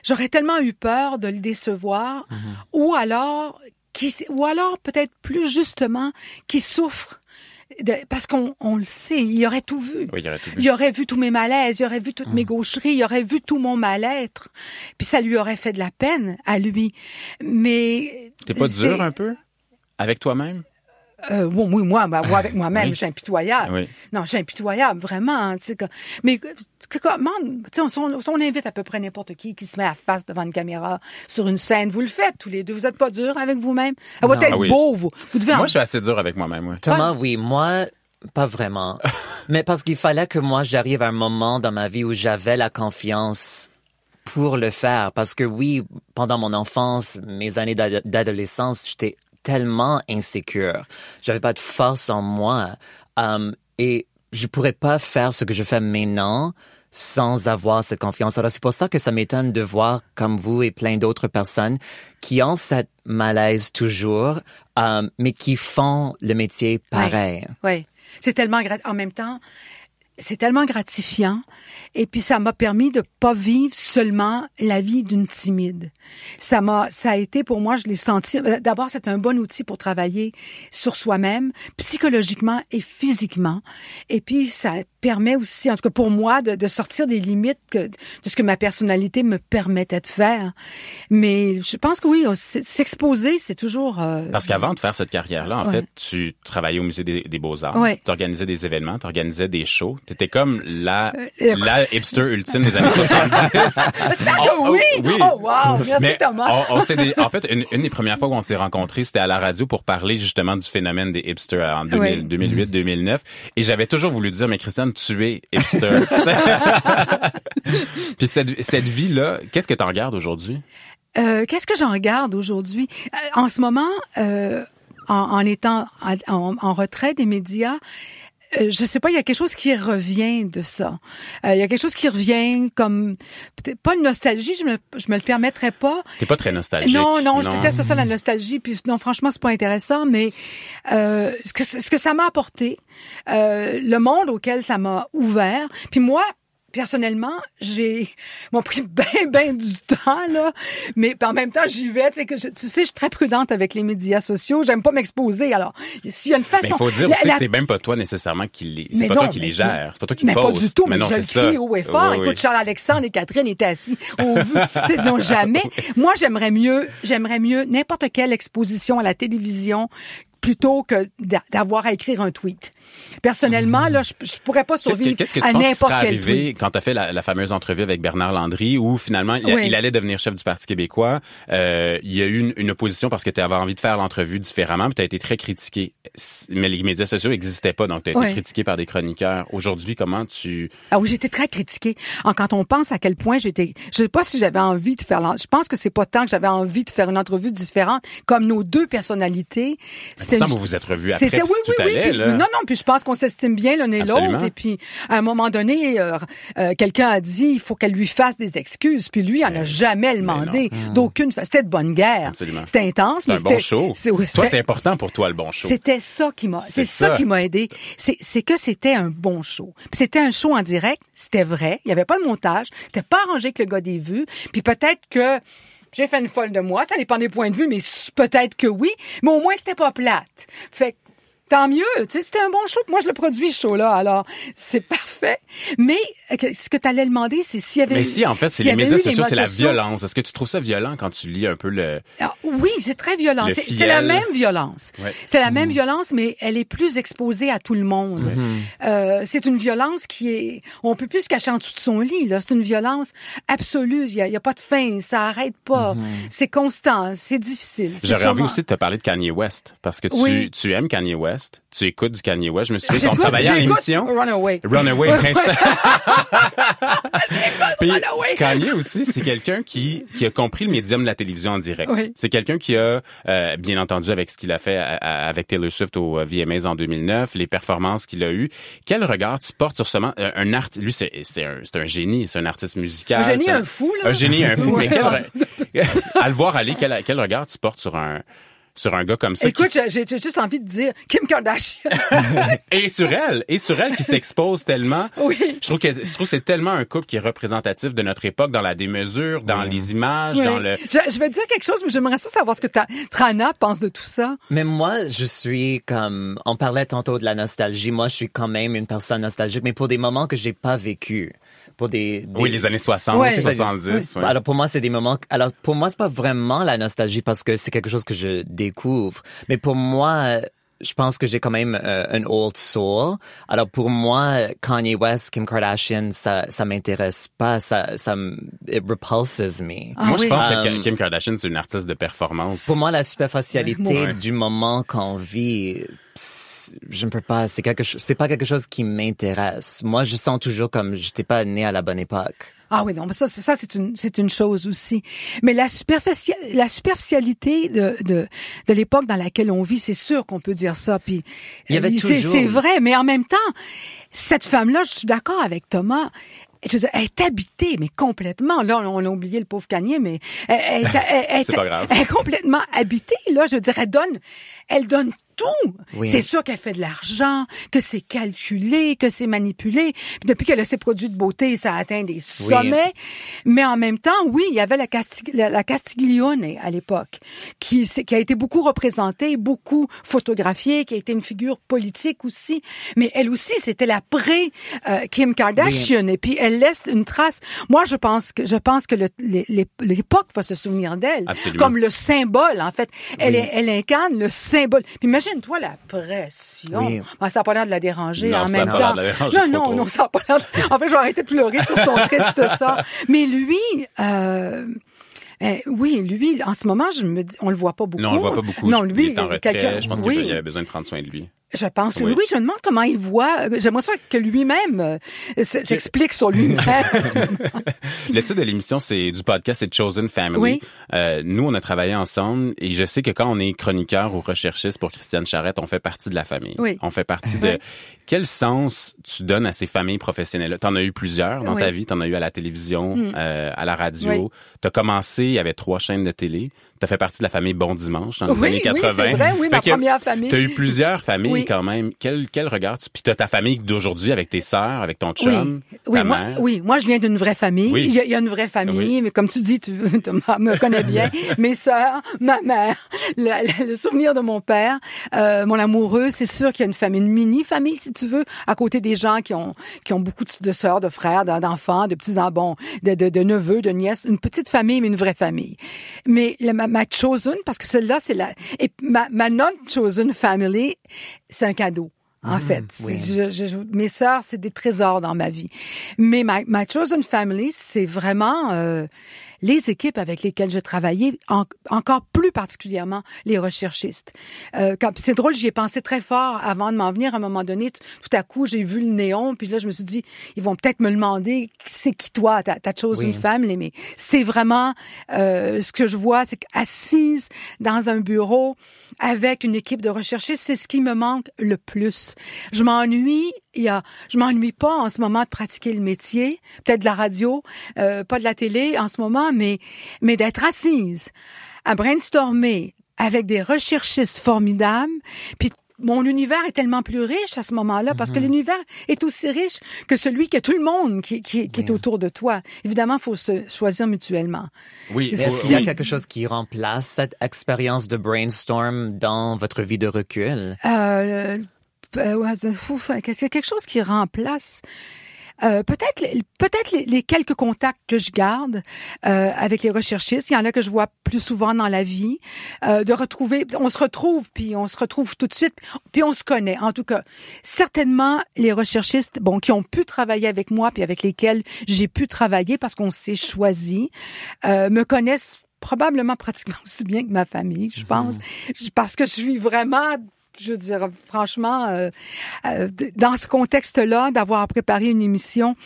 j'aurais tellement eu peur de le décevoir, ou alors, qu'il, ou alors peut-être plus justement, qu'il souffre. de- parce qu'on on le sait, il aurait tout vu. Oui, il aurait tout vu. Il aurait vu tous mes malaises, il aurait vu toutes mes gaucheries, il aurait vu tout mon mal-être. Puis ça lui aurait fait de la peine à lui. Mais T'es pas dur un peu avec toi-même? Euh, bon, oui, moi, bah, moi, avec moi-même, Oui. je suis impitoyable. Oui. Non, je suis impitoyable, vraiment. hein, tu sais, comme- mais tu sais comment, tu sais, on, on- on invite à peu près n'importe qui qui se met à face devant une caméra sur une scène. Vous le faites tous les deux. Vous êtes pas dur avec vous-même? Ça va être Ah oui. beau, vous. Vous devez en- Moi, je suis assez dur avec moi-même, oui. Thomas, oui, moi, pas vraiment. Mais parce qu'il fallait que moi, j'arrive à un moment dans ma vie où j'avais la confiance pour le faire. Parce que oui, pendant mon enfance, mes années d'ado- d'adolescence, j'étais tellement insécure. J'avais pas de force en moi. Um, et je pourrais pas faire ce que je fais maintenant sans avoir cette confiance. Alors c'est pour ça que ça m'étonne de voir comme vous et plein d'autres personnes qui ont cette malaise toujours, um, mais qui font le métier pareil. Oui. C'est tellement gratuit. En même temps, c'est tellement gratifiant. Et puis ça m'a permis de pas vivre seulement la vie d'une timide. Ça m'a, ça a été pour moi, je l'ai senti. D'abord, c'est un bon outil pour travailler sur soi-même, psychologiquement et physiquement. Et puis ça permet aussi, en tout cas pour moi, de, de sortir des limites que, de ce que ma personnalité me permettait de faire. Mais je pense que oui, s'exposer, c'est toujours. euh, Parce qu'avant de faire cette carrière-là, en Ouais. fait, tu travaillais au musée des, des Beaux-Arts, Ouais. tu organisais des événements, tu organisais des shows. Tu étais comme la, Euh, la hipster ultime des années 70. Oh, oui! Oh, wow! Merci, Mais Thomas. on- on des- en fait, une, une des premières fois où on s'est rencontrés, c'était à la radio pour parler justement du phénomène des hipsters en 2000 Oui. 2008-2009. Et j'avais toujours voulu dire, mais Christiane, tu es hipster. Puis cette, cette vie-là, qu'est-ce que tu en regardes aujourd'hui? Euh, Qu'est-ce que j'en regarde aujourd'hui? Euh, en ce moment, euh, en, en étant en, en- retrait des médias, je sais pas, il y a quelque chose qui revient de ça. Euh, il y a quelque chose qui revient comme peut-être pas une nostalgie, je me je me le permettrais pas. T'es pas très nostalgique. Non, non, je déteste ça la nostalgie. Puis non, franchement, c'est pas intéressant. Mais euh, ce que ce que ça m'a apporté, euh, le monde auquel ça m'a ouvert. Puis moi. Personnellement, j'ai m'a pris ben ben du temps là, mais en même temps j'y vais. Tu sais que je, tu sais, je suis très prudente avec les médias sociaux. J'aime pas m'exposer. Alors s'il y a une Mais façon, il faut dire la- aussi la- que c'est même pas toi nécessairement qui les, c'est mais pas toi qui mais- les gère, c'est pas toi qui mais poste. pas du tout, mais, non, je c'est le ça. crie haut et fort. Oui, Écoute, oui. Charles-Alexandre et Catherine étaient assis au vu. Tu sais, non, jamais. Moi, j'aimerais mieux, j'aimerais mieux n'importe quelle exposition à la télévision plutôt que d'a- d'avoir à écrire un tweet. Personnellement, là, je, je pourrais pas Qu'est-ce que, survivre qu'est-ce que tu à penses qui n'importe serait quel arrivé tweet. quand tu as fait la, la fameuse entrevue avec Bernard Landry où finalement il, Oui. il allait devenir chef du Parti québécois? Euh, il y a eu une, une opposition parce que tu avais envie de faire l'entrevue différemment, puis tu as été très critiqué. Mais les médias sociaux n'existaient pas, donc tu as été Oui. critiqué par des chroniqueurs. Aujourd'hui, comment tu... Ah oui, j'étais très critiquée. En, quand on pense à quel point j'étais, je sais pas si j'avais envie de faire, je pense que c'est pas tant que j'avais envie de faire une entrevue différente, comme nos deux personnalités. C'était Pourtant, une- vous vous êtes revus après, puis oui, tout oui, oui. allait, puis- là. non, non. Puis je pense qu'on s'estime bien l'un et l'autre. Et puis à un moment donné, euh, euh, quelqu'un a dit il faut qu'elle lui fasse des excuses. Puis lui, il en a jamais demandé d'aucune. fa- C'était de bonne guerre. Absolument. C'était intense, C'est mais un bon show. c'est- oui, Toi, c'est important pour toi, le bon show. c'était ça qui m'a, c'est C'est ça. ça. qui m'a aidé. C'est, c'est que c'était un bon show. C'était un show en direct, c'était vrai. Il y avait pas de montage, c'était pas arrangé avec le gars des vues. Puis peut-être que j'ai fait une folle de moi, ça dépend des points de vue, mais peut-être que oui. Mais au moins c'était pas plate. Fait que Tant mieux, tu sais, c'était un bon show. Moi, je le produis, ce show-là, alors c'est parfait. Mais ce que tu allais demander, c'est s'il y avait... Mais si, en fait, c'est les médias sociaux, c'est la violence. Est-ce que tu trouves ça violent quand tu lis un peu le... ah, oui, c'est très violent. Le C'est la même violence. Ouais. C'est la même violence, mais elle est plus exposée à tout le monde. Euh, c'est une violence qui est... On peut plus se cacher en dessous de son lit. là. C'est une violence absolue. Il y a, pas de fin. Ça arrête pas. C'est constant. C'est difficile. J'aurais envie aussi de te parler de Kanye West parce que tu, Oui. tu aimes Kanye West, tu écoutes du Kanye West. Je me souviens qu'on travaillait à l'émission. Runaway. Runaway, Ouais, Prince. Puis Runaway. Kanye aussi, c'est quelqu'un qui, qui a compris le médium de la télévision en direct. Oui. C'est quelqu'un qui a, euh, bien entendu, avec ce qu'il a fait à- à- avec Taylor Swift au euh, VMAs en 2009, les performances qu'il a eues. Quel regard tu portes sur seulement un, un art Lui, c'est c'est un, c'est un génie, c'est un artiste musical. Un génie, c'est un fou, là. Un génie, un fou. Mais quel, à le voir aller, quel, quel regard tu portes sur un sur un gars comme ça Écoute, j'ai- juste envie de dire Kim Kardashian. et sur elle, et sur elle qui s'expose tellement. Oui. Je trouve que je trouve que c'est tellement un couple qui est représentatif de notre époque dans la démesure, dans les images, Oui. dans le. je, je vais dire quelque chose, mais j'aimerais ça savoir ce que ta, Trana pense de tout ça. Mais moi, je suis comme, on parlait tantôt de la nostalgie. Moi, je suis quand même une personne nostalgique, mais pour des moments que j'ai pas vécu. Pour des, des- Oui, les années 60, Ouais. 70. ouais. Alors pour moi, c'est des moments. Alors pour moi, c'est pas vraiment la nostalgie parce que c'est quelque chose que je découvre. Mais pour moi, euh, je pense que j'ai quand même euh, un old soul. Alors pour moi, Kanye West, Kim Kardashian, ça, ça m'intéresse pas. Ça, ça, me- it repulses me. Ah Moi, je pense que Um, Kim- Kim Kardashian, c'est une artiste de performance. Pour moi, la superficialité Ouais. du moment qu'on vit, je ne peux pas. C'est quelque chose. C'est pas quelque chose qui m'intéresse. Moi, je sens toujours comme j'étais pas né à la bonne époque. Ah oui, non, mais ça, c'est- ça c'est une, c'est une chose aussi. Mais la, la superficialité de, de, de l'époque dans laquelle on vit, c'est sûr qu'on peut dire ça. Puis Il y avait euh, c'est, toujours- c'est vrai, mais en même temps, cette femme-là, je suis d'accord avec Thomas. Je veux dire, elle est habitée, mais complètement. Là, on on a oublié le pauvre Kanye, mais elle, elle, elle- elle- C'est pas grave. elle est complètement habitée. Là, je veux dire, elle donne, elle donne tout. Oui. C'est sûr qu'elle fait de l'argent, que c'est calculé, que c'est manipulé. Puis depuis qu'elle a ses produits de beauté, ça atteint des sommets. Mais en même temps, oui, il y avait la, Casti- la, la Castiglione à l'époque, qui, a été beaucoup représentée, beaucoup photographiée, qui a été une figure politique aussi. Mais elle aussi, c'était la pré euh, Kim Kardashian. Et puis elle laisse une trace. Moi, je pense que je pense que l'époque va se souvenir d'elle comme le symbole. En fait, elle, incarne le symbole. Puis imagine-toi la pression. Oui. Bon, ça n'a pas l'air de la déranger Non, en ça même temps. de la déranger non, non, trop. non, ça n'a pas l'air. de- En fait, je vais arrêter de pleurer sur son triste sort. Mais lui. Euh, eh, oui, lui, en ce moment, je me dis, on le voit pas beaucoup. Non, on le voit pas beaucoup. Non, Il lui, est en quelqu'un- retrait. Je pense oui, qu'il avait besoin de prendre soin de lui. Je pense. Oui. Oui. je me demande comment il voit. J'aimerais ça que lui-même euh, s'explique sur lui-même. Le titre de l'émission, c'est du podcast, c'est Chosen Family. Oui. Euh, nous, on a travaillé ensemble et je sais que quand on est chroniqueur ou recherchiste pour Christiane Charrette, on fait partie de la famille. Oui. On fait partie de... Quel sens tu donnes à ces familles professionnelles-là? T'en as eu plusieurs dans ta vie. T'en as eu à la télévision, Mm. euh, à la radio. Oui. T'as commencé, il y avait trois chaînes de télé. T'as fait partie de la famille Bon Dimanche dans les Oui, années oui, 80. c'est vrai, oui, ma Fait première famille. T'as eu plusieurs familles Oui. quand même. Quel, quel regard tu... Puis t'as ta famille d'aujourd'hui avec tes sœurs, avec ton chum, Oui, ta moi, mère? oui, moi je viens d'une vraie famille. Il, y a, il y a une vraie famille, mais comme tu dis, tu, me connais bien. Mes sœurs, ma mère, le, souvenir de mon père, euh, mon amoureux. C'est sûr qu'il y a une famille, une mini famille, si tu veux, à côté des gens qui ont qui ont beaucoup de, sœurs, de frères, d'en- d'enfants, de petits bon, de, de, de neveux, de nièces. Une petite famille, mais une vraie famille. Mais la- ma, ma chosen, parce que celle-là, c'est la et ma, ma non chosen family, c'est un cadeau. En fait, C'est- je- je- mes sœurs, c'est des trésors dans ma vie. Mais ma, ma chosen family, c'est vraiment euh, les équipes avec lesquelles j'ai travaillé, en- encore plus particulièrement les recherchistes. Euh, c'est drôle, j'y ai pensé très fort avant de m'en venir. À un moment donné, tout, tout à coup, j'ai vu le néon, puis là, je me suis dit, ils vont peut-être me demander, c'est qui toi, ta, ta chosen family, mais c'est vraiment euh, ce que je vois, c'est qu'assise dans un bureau avec une équipe de recherchistes, c'est ce qui me manque le plus. Je m'ennuie. Il y a, je m'ennuie pas en ce moment de pratiquer le métier, peut-être de la radio, euh, pas de la télé en ce moment, mais mais d'être assise à brainstormer avec des recherchistes formidables, puis mon univers est tellement plus riche à ce moment-là parce que l'univers est aussi riche que celui que tout le monde qui, qui, qui est autour de toi. Évidemment, il faut se choisir mutuellement. Oui, Est-ce qu'il y a quelque chose qui remplace cette expérience de brainstorm dans votre vie de recul? Euh, c'est- ouf, Qu'est-ce qu'il y a quelque chose qui remplace euh, peut-être peut-être les, les quelques contacts que je garde euh, avec les recherchistes, il y en a que je vois plus souvent dans la vie, euh, de retrouver, on se retrouve puis on se retrouve tout de suite, puis on se connaît. En tout cas, certainement les recherchistes, bon, qui ont pu travailler avec moi puis avec lesquels j'ai pu travailler parce qu'on s'est choisi, euh, me connaissent probablement pratiquement aussi bien que ma famille, je pense, Je- parce que je suis vraiment je veux dire, franchement, euh, euh, dans ce contexte-là, d'avoir préparé une émission,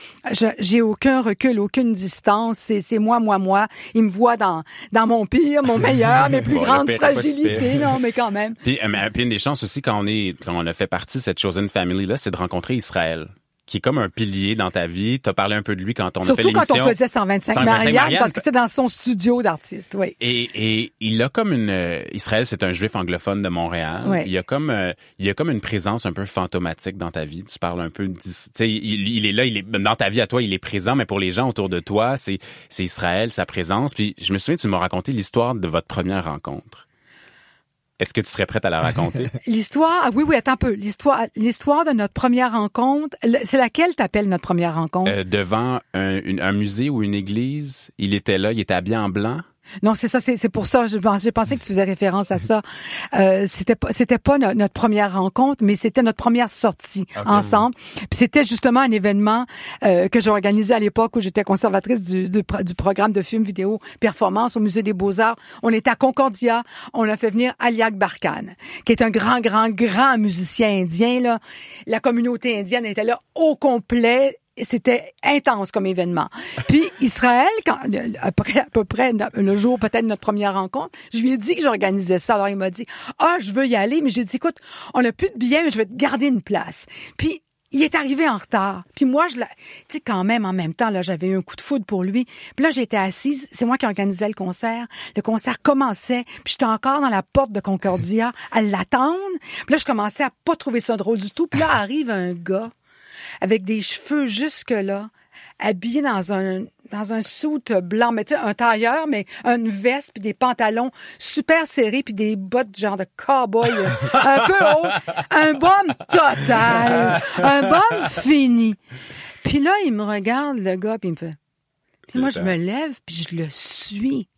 j'ai aucun recul, aucune distance. C'est, moi, moi, moi. Il me voit dans, dans mon pire, mon meilleur, mes plus Bon, grandes fragilités. Non, mais quand même. Puis, euh, mais- puis une des chances aussi quand on est quand on a fait partie de cette chosen family là, c'est de rencontrer Israël, qui est comme un pilier dans ta vie. T'as parlé un peu de lui quand on a fait Surtout quand l'émission. on faisait 125, 125 Marianne, Marianne, parce que c'était dans son studio d'artiste, oui. Et, et il a comme une euh, Israël, c'est un juif anglophone de Montréal. Ouais. Il a comme euh, il a comme une présence un peu fantomatique dans ta vie. Tu parles un peu, tu sais, il, il est là, il est dans ta vie à toi, il est présent, mais pour les gens autour de toi, c'est c'est Israël, sa présence. Puis je me souviens, tu m'as raconté l'histoire de votre première rencontre. Est-ce que tu serais prête à la raconter? L'histoire, ah oui, oui, attends un peu. L'histoire, l'histoire de notre première rencontre, c'est laquelle t'appelles notre première rencontre? Euh, devant un, une- un musée ou une église Il était là, il était habillé en blanc. Non, c'est ça, c'est pour ça. Je J'ai pensé que tu faisais référence à ça. Euh, c'était pas, c'était pas no- notre première rencontre, mais c'était notre première sortie ensemble. Puis c'était justement un événement euh, que j'ai organisé à l'époque où j'étais conservatrice du, du, du programme de films vidéo performance au musée des Beaux Arts. On était à Concordia. On a fait venir Aliak Barkan, qui est un grand, grand, grand musicien indien. Là, la communauté indienne était là au complet c'était intense comme événement. Puis Israël, quand, après, à peu près le jour peut-être notre première rencontre, je lui ai dit que j'organisais ça. Alors il m'a dit, ah, je veux y aller, mais j'ai dit, écoute, on n'a plus de billets, mais je vais te garder une place. Puis il est arrivé en retard. Puis moi, je l'ai- tu sais, quand même, en même temps, là, j'avais eu un coup de foudre pour lui. Puis là, j'étais assise. C'est moi qui organisais le concert. Le concert commençait. Puis j'étais encore dans la porte de Concordia à l'attendre. Puis là, je commençais à pas trouver ça drôle du tout. Puis là, arrive un gars avec des cheveux jusque-là, habillé dans un dans un soute blanc, mais tu sais, un tailleur, mais une veste, puis des pantalons super serrés, puis des bottes genre de cow-boy euh, un peu haut. Un bum total. Un bum fini. Puis là, il me regarde, le gars, puis il me fait... Puis moi, je me lève, puis je le suis.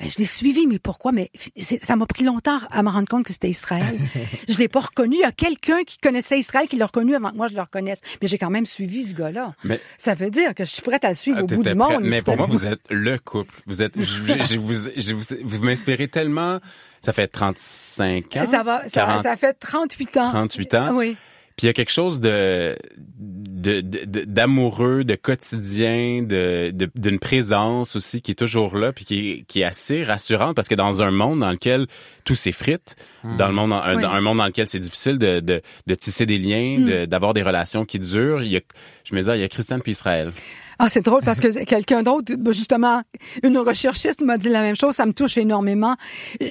Ben, Je l'ai suivi, mais pourquoi? Mais ça m'a pris longtemps à me rendre compte que c'était Israël. je l'ai pas reconnu. Il y a quelqu'un qui connaissait Israël qui l'a reconnu avant que moi je le reconnaisse. Mais j'ai quand même suivi ce gars-là. Mais- Ça veut dire que je suis prête à le suivre au bout du prête. monde. Mais pour moi, vous êtes le couple. Vous êtes, je, je- je vous, je vous, vous m'inspirez tellement. Ça fait 35 ans. ça va, ça, 40, ça fait 38 ans. 38 ans. Oui. Puis il y a quelque chose de de- de- de- d'amoureux, de, quotidien, de de- d'une présence aussi qui est toujours là, puis qui est, qui est assez rassurante parce que dans un monde dans lequel tout s'effrite, dans le monde, un, Oui. dans un monde dans lequel c'est difficile de, de, de tisser des liens, de- d'avoir des relations qui durent, il y a, je me dis, il y a Christiane puis Israël. Ah, c'est drôle parce que quelqu'un d'autre, ben, justement, une recherchiste m'a dit la même chose. Ça me touche énormément.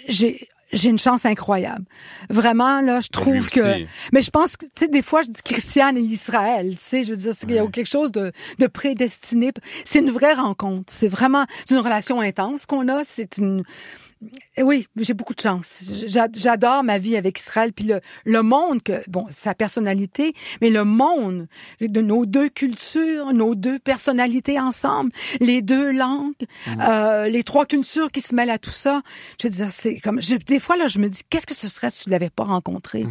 J'ai j'ai une chance incroyable. Vraiment, là, je trouve que... Mais je pense que, tu sais, des fois, je dis Christiane et Israël, tu sais, je veux dire, il y a quelque chose de, de prédestiné. C'est une vraie rencontre. C'est vraiment une relation intense qu'on a. C'est une... Eh Oui, j'ai beaucoup de chance. J'a- J'adore ma vie avec Israël, puis le, le monde que bon, sa personnalité, mais le monde de nos deux cultures, nos deux personnalités ensemble, les deux langues, euh, les trois cultures qui se mêlent à tout ça. Je veux dire, c'est comme je- des fois là, je me dis qu'est-ce que ce serait si tu l'avais pas rencontré?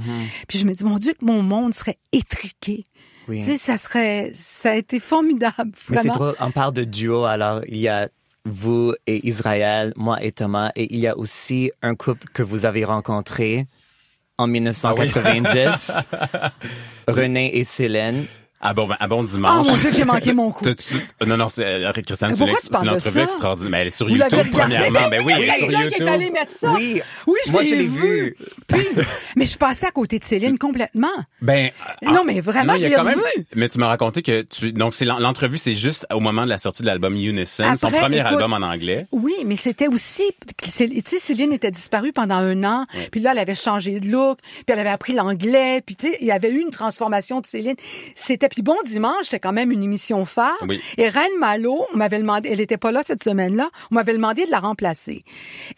Puis je me dis mon Dieu que mon monde serait étriqué. Oui. Tu sais, ça serait, ça a été formidable, Mais c'est drôle, on parle de duo, alors il y a vous et Israël, moi et Thomas, et il y a aussi un couple que vous avez rencontré en 1990, René et Céline. Ah bon, ben, ah bon Oh dimanche. mon Dieu j'ai manqué mon coup. T'as-tu- Non, non, c'est euh, Christiane, c'est une, pourquoi ex- tu c'est parles une de entrevue ça? extraordinaire. Mais elle est sur Vous YouTube, premièrement. Ben oui, elle Il y est a sur quelqu'un qui YouTube. est allé mettre ça. Oui. Oui, je Moi, l'ai je l'ai vu. vu. Puis, mais je passais à côté de Céline complètement. Ben, Non, mais vraiment, il y a je l'ai quand même- revu. Mais tu m'as raconté que tu, donc c'est l'en- l'entrevue, c'est juste au moment de la sortie de l'album Unison, son premier écoute, album en anglais. Oui, mais c'était aussi, tu sais, Céline était disparue pendant un an, puis là, elle avait changé de look, puis elle avait appris l'anglais, puis tu sais, il y avait eu une transformation de Céline. C'était, puis Bon Dimanche, c'était quand même une émission phare. Oui. Et Reine Malo, on m'avait demandé, elle était pas là cette semaine-là, on m'avait demandé de la remplacer.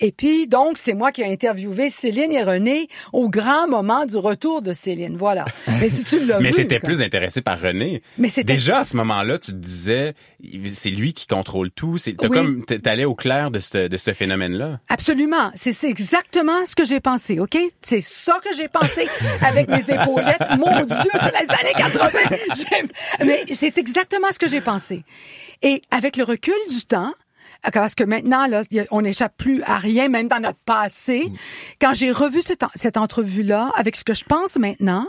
Et puis, donc, c'est moi qui ai interviewé Céline et René au grand moment du retour de Céline. Voilà. Mais si tu l'as Mais t'étais plus intéressé par René. Mais c'était- Déjà, à ce moment-là, tu te disais, c'est lui qui contrôle tout. C'est, Oui. comme, t'allais au clair de ce, de ce phénomène-là. Absolument. C'est c'est exactement ce que j'ai pensé, OK? C'est ça que j'ai pensé avec mes épaulettes. Mon Dieu, c'est les années 80. Mais c'est exactement ce que j'ai pensé. Et avec le recul du temps, parce que maintenant, là, on n'échappe plus à rien, même dans notre passé. Quand j'ai revu cette, cette entrevue-là, avec ce que je pense maintenant,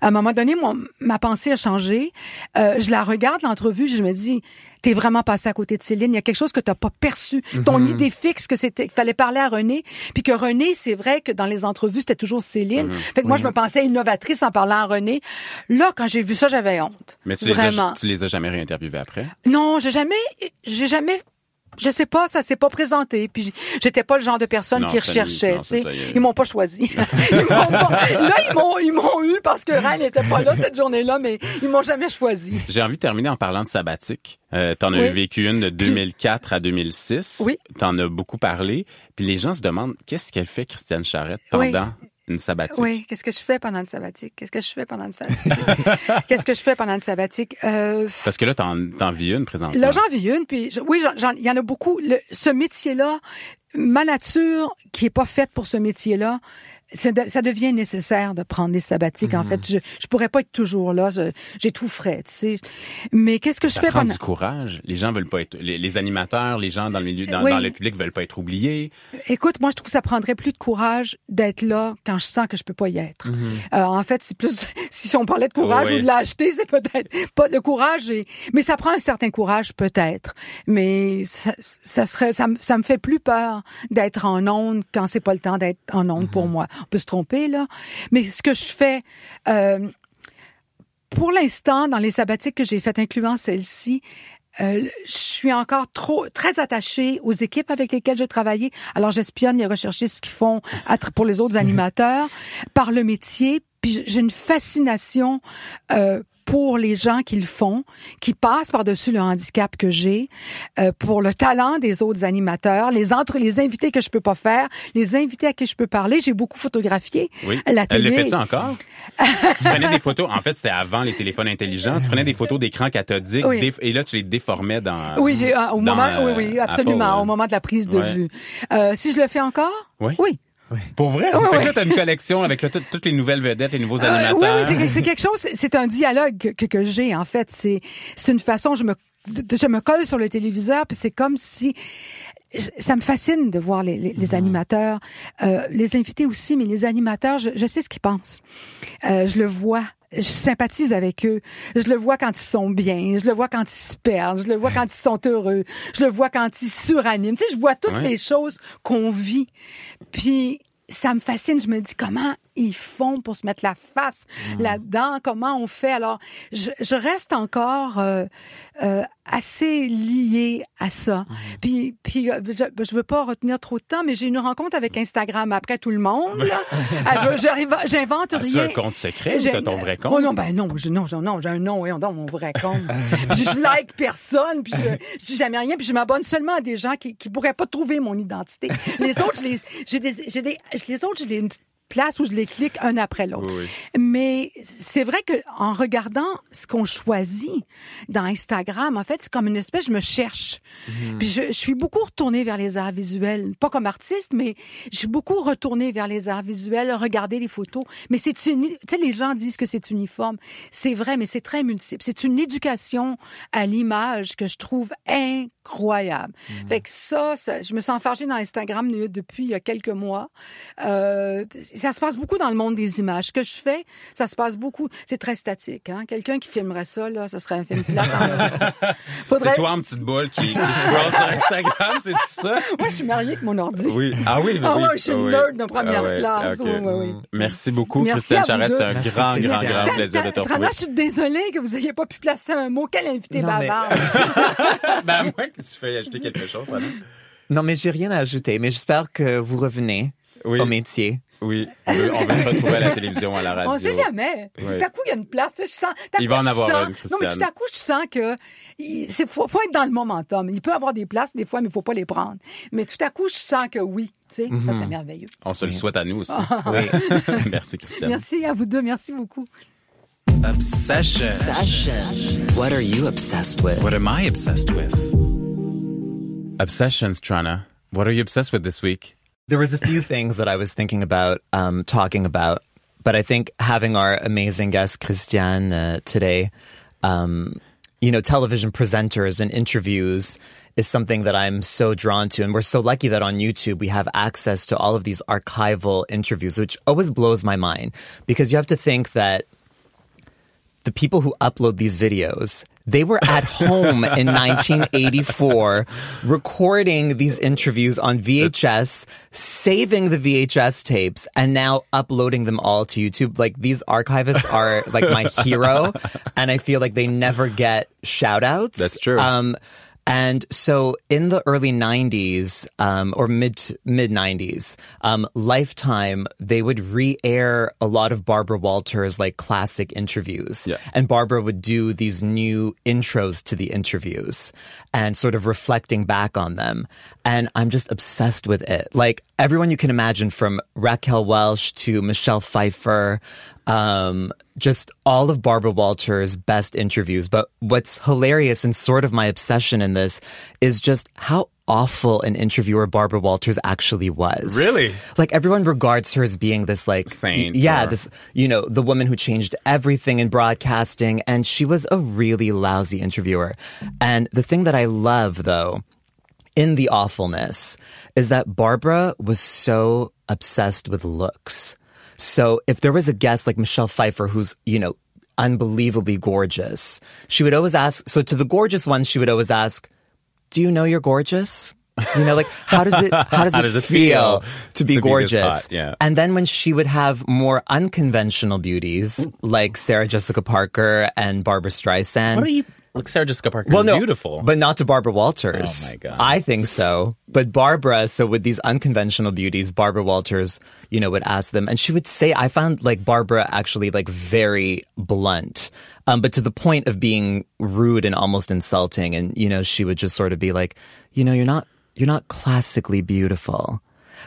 à un moment donné, mon- ma pensée a changé. Euh, je la regarde, l'entrevue, je me dis, t'es vraiment passé à côté de Céline. Il y a quelque chose que t'as pas perçu. Ton Mhm. idée fixe que c'était, qu'il fallait parler à René. Puis que René, c'est vrai que dans les entrevues, c'était toujours Céline. Mhm. Fait que moi, je me pensais innovatrice en parlant à René. Là, quand j'ai vu ça, j'avais honte. Mais tu les, as, Vraiment. tu les as jamais réinterviewés après? Non, j'ai jamais, j'ai jamais, je sais pas, ça s'est pas présenté. Puis j'étais pas le genre de personne Non, qui recherchait. tu sais. Ils m'ont pas choisi. Ils m'ont pas- là, ils m'ont, ils m'ont eu parce que Ryan n'était pas là cette journée-là, mais ils m'ont jamais choisi. J'ai envie de terminer en parlant de sabbatique. Euh, T'en as Oui. vécu une de 2004 à 2006. Oui. T'en as beaucoup parlé. Puis les gens se demandent qu'est-ce qu'elle fait, Christiane Charrette, pendant Oui. Une sabbatique. Oui, qu'est-ce que je fais pendant le sabbatique? Qu'est-ce que je fais pendant le sabbatique? qu'est-ce que je fais pendant le sabbatique? Euh, Parce que là, t'en, t'en vis une présentement. Là, j'en vis une, puis je- oui, il y en a beaucoup. Le- ce métier-là, ma nature qui est pas faite pour ce métier-là, de- ça devient nécessaire de prendre des sabbatiques. En Mhm. fait, je, je pourrais pas être toujours là. J'ai tout frais, tu sais. Mais qu'est-ce que je fais prend pendant du courage. Les gens veulent pas être, les, les animateurs, les gens dans le milieu, dans, Oui. dans le public veulent pas être oubliés. Écoute, moi, je trouve que ça prendrait plus de courage d'être là quand je sens que je peux pas y être. Euh, en fait, c'est plus si on parlait de courage Oui. ou de l'acheter, c'est peut-être pas de courage, et, mais ça prend un certain courage peut-être. Mais ça, ça serait, ça, me- ça me fait plus peur d'être en onde quand c'est pas le temps d'être en onde pour moi. On peut se tromper là, mais ce que je fais. Euh, pour l'instant, dans les sabbatiques que j'ai faites, incluant celle-ci, euh, je suis encore trop très attachée aux équipes avec lesquelles je travaillais. Alors j'espionne les recherchistes qui font pour les autres animateurs par le métier. Puis j'ai une fascination euh, pour les gens qui le font, qui passent par-dessus le handicap que j'ai, euh, pour le talent des autres animateurs, les entre les invités que je peux pas faire, les invités à qui je peux parler. J'ai beaucoup photographié Oui. la Elle le télé. fait encore? tu prenais des photos. En fait, c'était avant les téléphones intelligents. Tu prenais des photos d'écran cathodique Oui. et là, tu les déformais dans. Oui, j'ai euh, au dans, moment, oui, euh, oui, absolument, Apple, au moment de la prise de Ouais. vue. Euh, si je le fais encore, Oui. oui. Pour vrai? Oui, fait que oui. là, t'as une collection avec toutes les nouvelles vedettes, les nouveaux Euh, oui, animateurs. oui, c'est- c'est quelque chose, c'est- un dialogue que, que, que j'ai, en fait. C'est c'est une façon, je me, je me colle sur le téléviseur, puis c'est comme si... Ça me fascine de voir les, les, Mm-hmm. animateurs, euh, les invités aussi, mais les animateurs, je, je sais ce qu'ils pensent. Euh, je le vois. Je sympathise avec eux. Je le vois quand ils sont bien. Je le vois quand ils se perdent. Je le vois quand ils sont heureux. Je le vois quand ils suraniment. Tu sais, je vois toutes Ouais. les choses qu'on vit. Puis ça me fascine. Je me dis comment ils font pour se mettre la face là-dedans, comment on fait? Alors, je, je reste encore euh, euh, assez liée à ça. Puis, puis euh, je, je veux pas retenir trop de temps, mais j'ai une rencontre avec Instagram après tout le monde. là. Ah, J'invente rien. un compte secret ou t'as ton vrai compte? Oh non, ben non, je, non, non, j'ai un nom, oui, non, mon vrai compte. puis je like personne, puis je, je dis jamais rien, puis je m'abonne seulement à des gens qui, qui pourraient pas trouver mon identité. Les autres, je les, j'ai des, j'ai des, les autres, j'ai des place où je les clique un après l'autre. Oui, Mais c'est vrai que en regardant ce qu'on choisit dans Instagram, en fait, c'est comme une espèce, je me cherche. Mhm. Puis je, je suis beaucoup retournée vers les arts visuels, pas comme artiste, mais je suis beaucoup retournée vers les arts visuels, regarder les photos. Mais c'est une, tu sais, les gens disent que c'est uniforme. C'est vrai, mais c'est très multiple. C'est une éducation à l'image que je trouve incroyable. Mhm. Fait que ça, ça, je me sens enfargée dans Instagram depuis il y a quelques mois. Euh, ça se passe beaucoup dans le monde des images. Ce que je fais, ça se passe beaucoup. C'est très statique. Hein? Quelqu'un qui filmerait ça, là, ça serait un film plat. Faudrait... C'est toi en petite boule qui, qui scroll sur Instagram, c'est ça? Moi, je suis mariée avec mon ordi. Oui. Ah oui, Ah oui. ouais, je suis Ah une oui. nerd de première Ah ouais, classe. Oui, oui, oui. Merci beaucoup, Merci Christiane Charest. C'est un Merci, grand, grand, grand plaisir de te Trana, retrouver. je suis désolée que vous n'ayez pas pu placer un mot. Quel invité Non, mais- bavard. ben, moi, que tu fais ajouter quelque chose, Trana? Non, mais j'ai rien à ajouter, mais j'espère que vous revenez Oui. au métier. Oui, on veut, on veut se retrouver à la télévision, à la radio. On sait jamais. Oui. Tout à coup, il y a une place. Je sens, Il coup, va en avoir sens- une, Non, mais Christiane. tout à coup, je sens que il c'est- faut, faut être dans le momentum. Il peut y avoir des places des fois, mais il faut pas les prendre. Mais tout à coup, je sens que oui. Tu sais, ça serait merveilleux. On se le souhaite à nous aussi. Oui. Merci, Christiane. Merci à vous deux. Merci beaucoup. Obsession. What are you obsessed with? What am I obsessed with? Obsessions, Trana. What are you obsessed with this week? There was a few things that I was thinking about um, talking about, but I think having our amazing guest Christiane uh, today, um, you know, television presenters and interviews is something that I'm so drawn to, and we're so lucky that on YouTube we have access to all of these archival interviews, which always blows my mind because you have to think that the people who upload these videos, they were at home in 1984 recording these interviews on VHS, saving the VHS tapes, and now uploading them all to YouTube. Like these archivists are like my hero, and I feel like they never get shout outs. That's true. Um, and so in the early 90s, um, or mid, mid 90s, um, Lifetime, they would re-air a lot of Barbara Walters like classic interviews. Yeah. And Barbara would do these new intros to the interviews and sort of reflecting back on them. And I'm just obsessed with it. Like everyone you can imagine from Raquel Welch to Michelle Pfeiffer, um, just all of Barbara Walters' best interviews. But what's hilarious and sort of my obsession in this is just how awful an interviewer Barbara Walters actually was. Really? Like everyone regards her as being this like Saint Yeah, or- this you know, the woman who changed everything in broadcasting and she was a really lousy interviewer. And the thing that I love though in the awfulness is that Barbara was so obsessed with looks. So if there was a guest like Michelle Pfeiffer, who's, you know, unbelievably gorgeous, she would always ask, so to the gorgeous ones, she would always ask, do you know you're gorgeous? You know, like how does it how does, How it, does it feel, feel to be to gorgeous? hot? Yeah. And then when she would have more unconventional beauties like Sarah Jessica Parker and Barbara Streisand. What are you? Like Sarah Jessica Parker well, is no, beautiful. but not to Barbara Walters. Oh, my God. I think so. But Barbara, so with these unconventional beauties, Barbara Walters, you know, would ask them, and she would say, I found like Barbara actually like very blunt, um, but to the point of being rude and almost insulting. And you know, she would just sort of be like, you know, you're not you're not classically beautiful.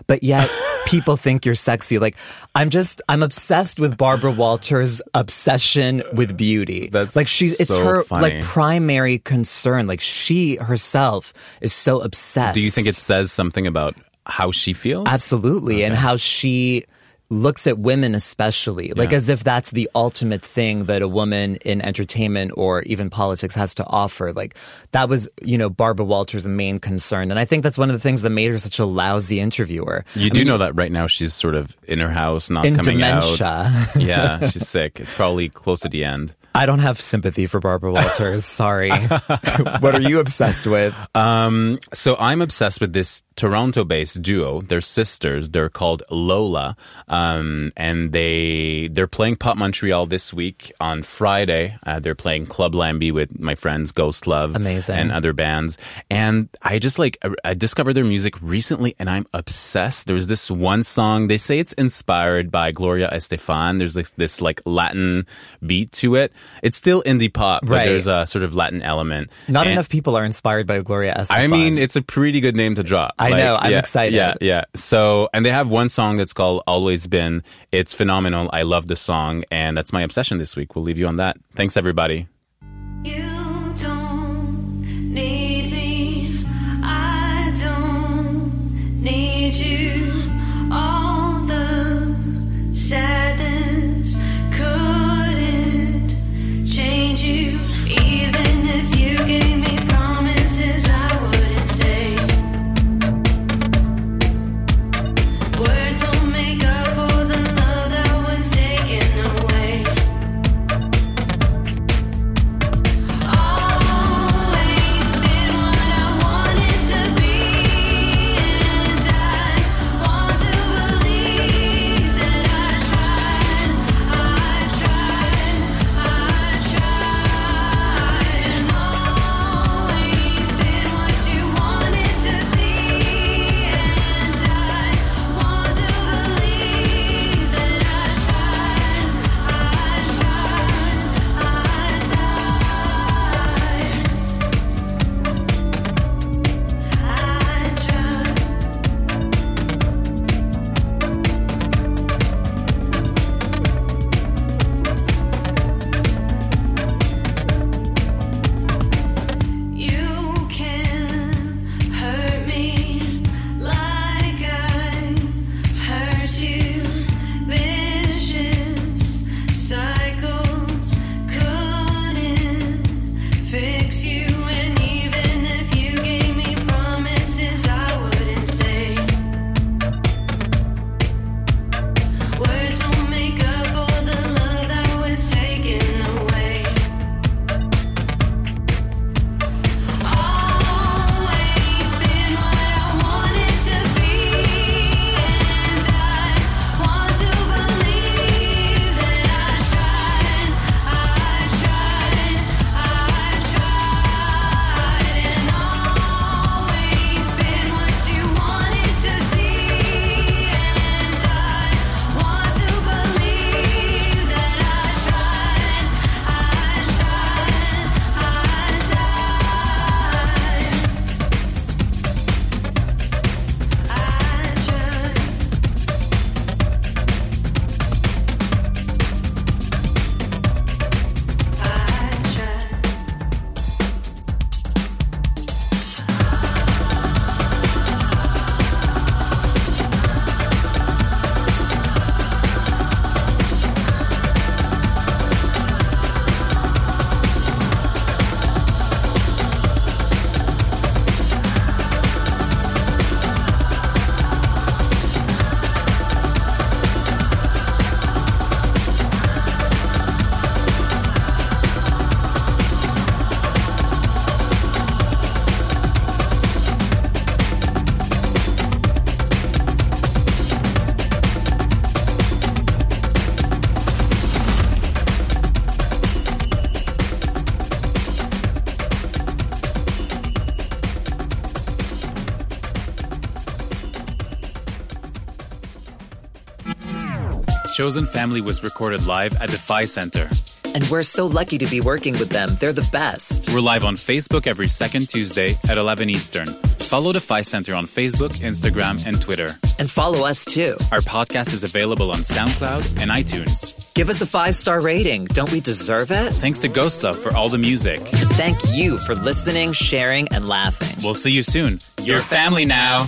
But yet people think you're sexy. Like I'm just I'm obsessed with Barbara Walters' obsession with beauty. That's like she's it's so her funny. like primary concern. Like she herself is so obsessed. Do you think it says something about how she feels? absolutely and how she looks at women especially like Yeah. as if that's the ultimate thing that a woman in entertainment or even politics has to offer like that was you know barbara walters main concern and i think that's one of the things that made her such a lousy interviewer You do know that right now she's sort of in her house, not in coming dementia out. Yeah, she's sick. It's probably close to the end. i don't have sympathy for barbara walters sorry what are you obsessed with Um, so I'm obsessed with this Toronto-based duo. They're sisters. They're called Lola, um, and they they're playing Pop Montreal this week on Friday. Uh, they're playing Club Lambie with my friends Ghost Love, Amazing. and other bands. And I just like I- I discovered their music recently, and I'm obsessed. There's this one song. They say it's inspired by Gloria Estefan. There's like this like Latin beat to it. It's still indie pop, but Right. there's a sort of Latin element. not And- enough people are inspired by gloria estefan I mean, it's a pretty good name to drop. I know, I'm yeah, excited. Yeah, yeah. So, and they have one song that's called "Always Been." It's phenomenal. I love the song, and that's my obsession this week. We'll leave you on that. Thanks, everybody. You Chosen Family was recorded live at the Phi Center. And we're so lucky to be working with them. They're the best. We're live on Facebook every second Tuesday at 11 Eastern. Follow the Phi Center on Facebook, Instagram, and Twitter. And follow us too. Our podcast is available on SoundCloud and iTunes. Give us a five star rating. Don't we deserve it? Thanks to Ghost Love for all the music. Thank you for listening, sharing, and laughing. We'll see you soon. Your family now.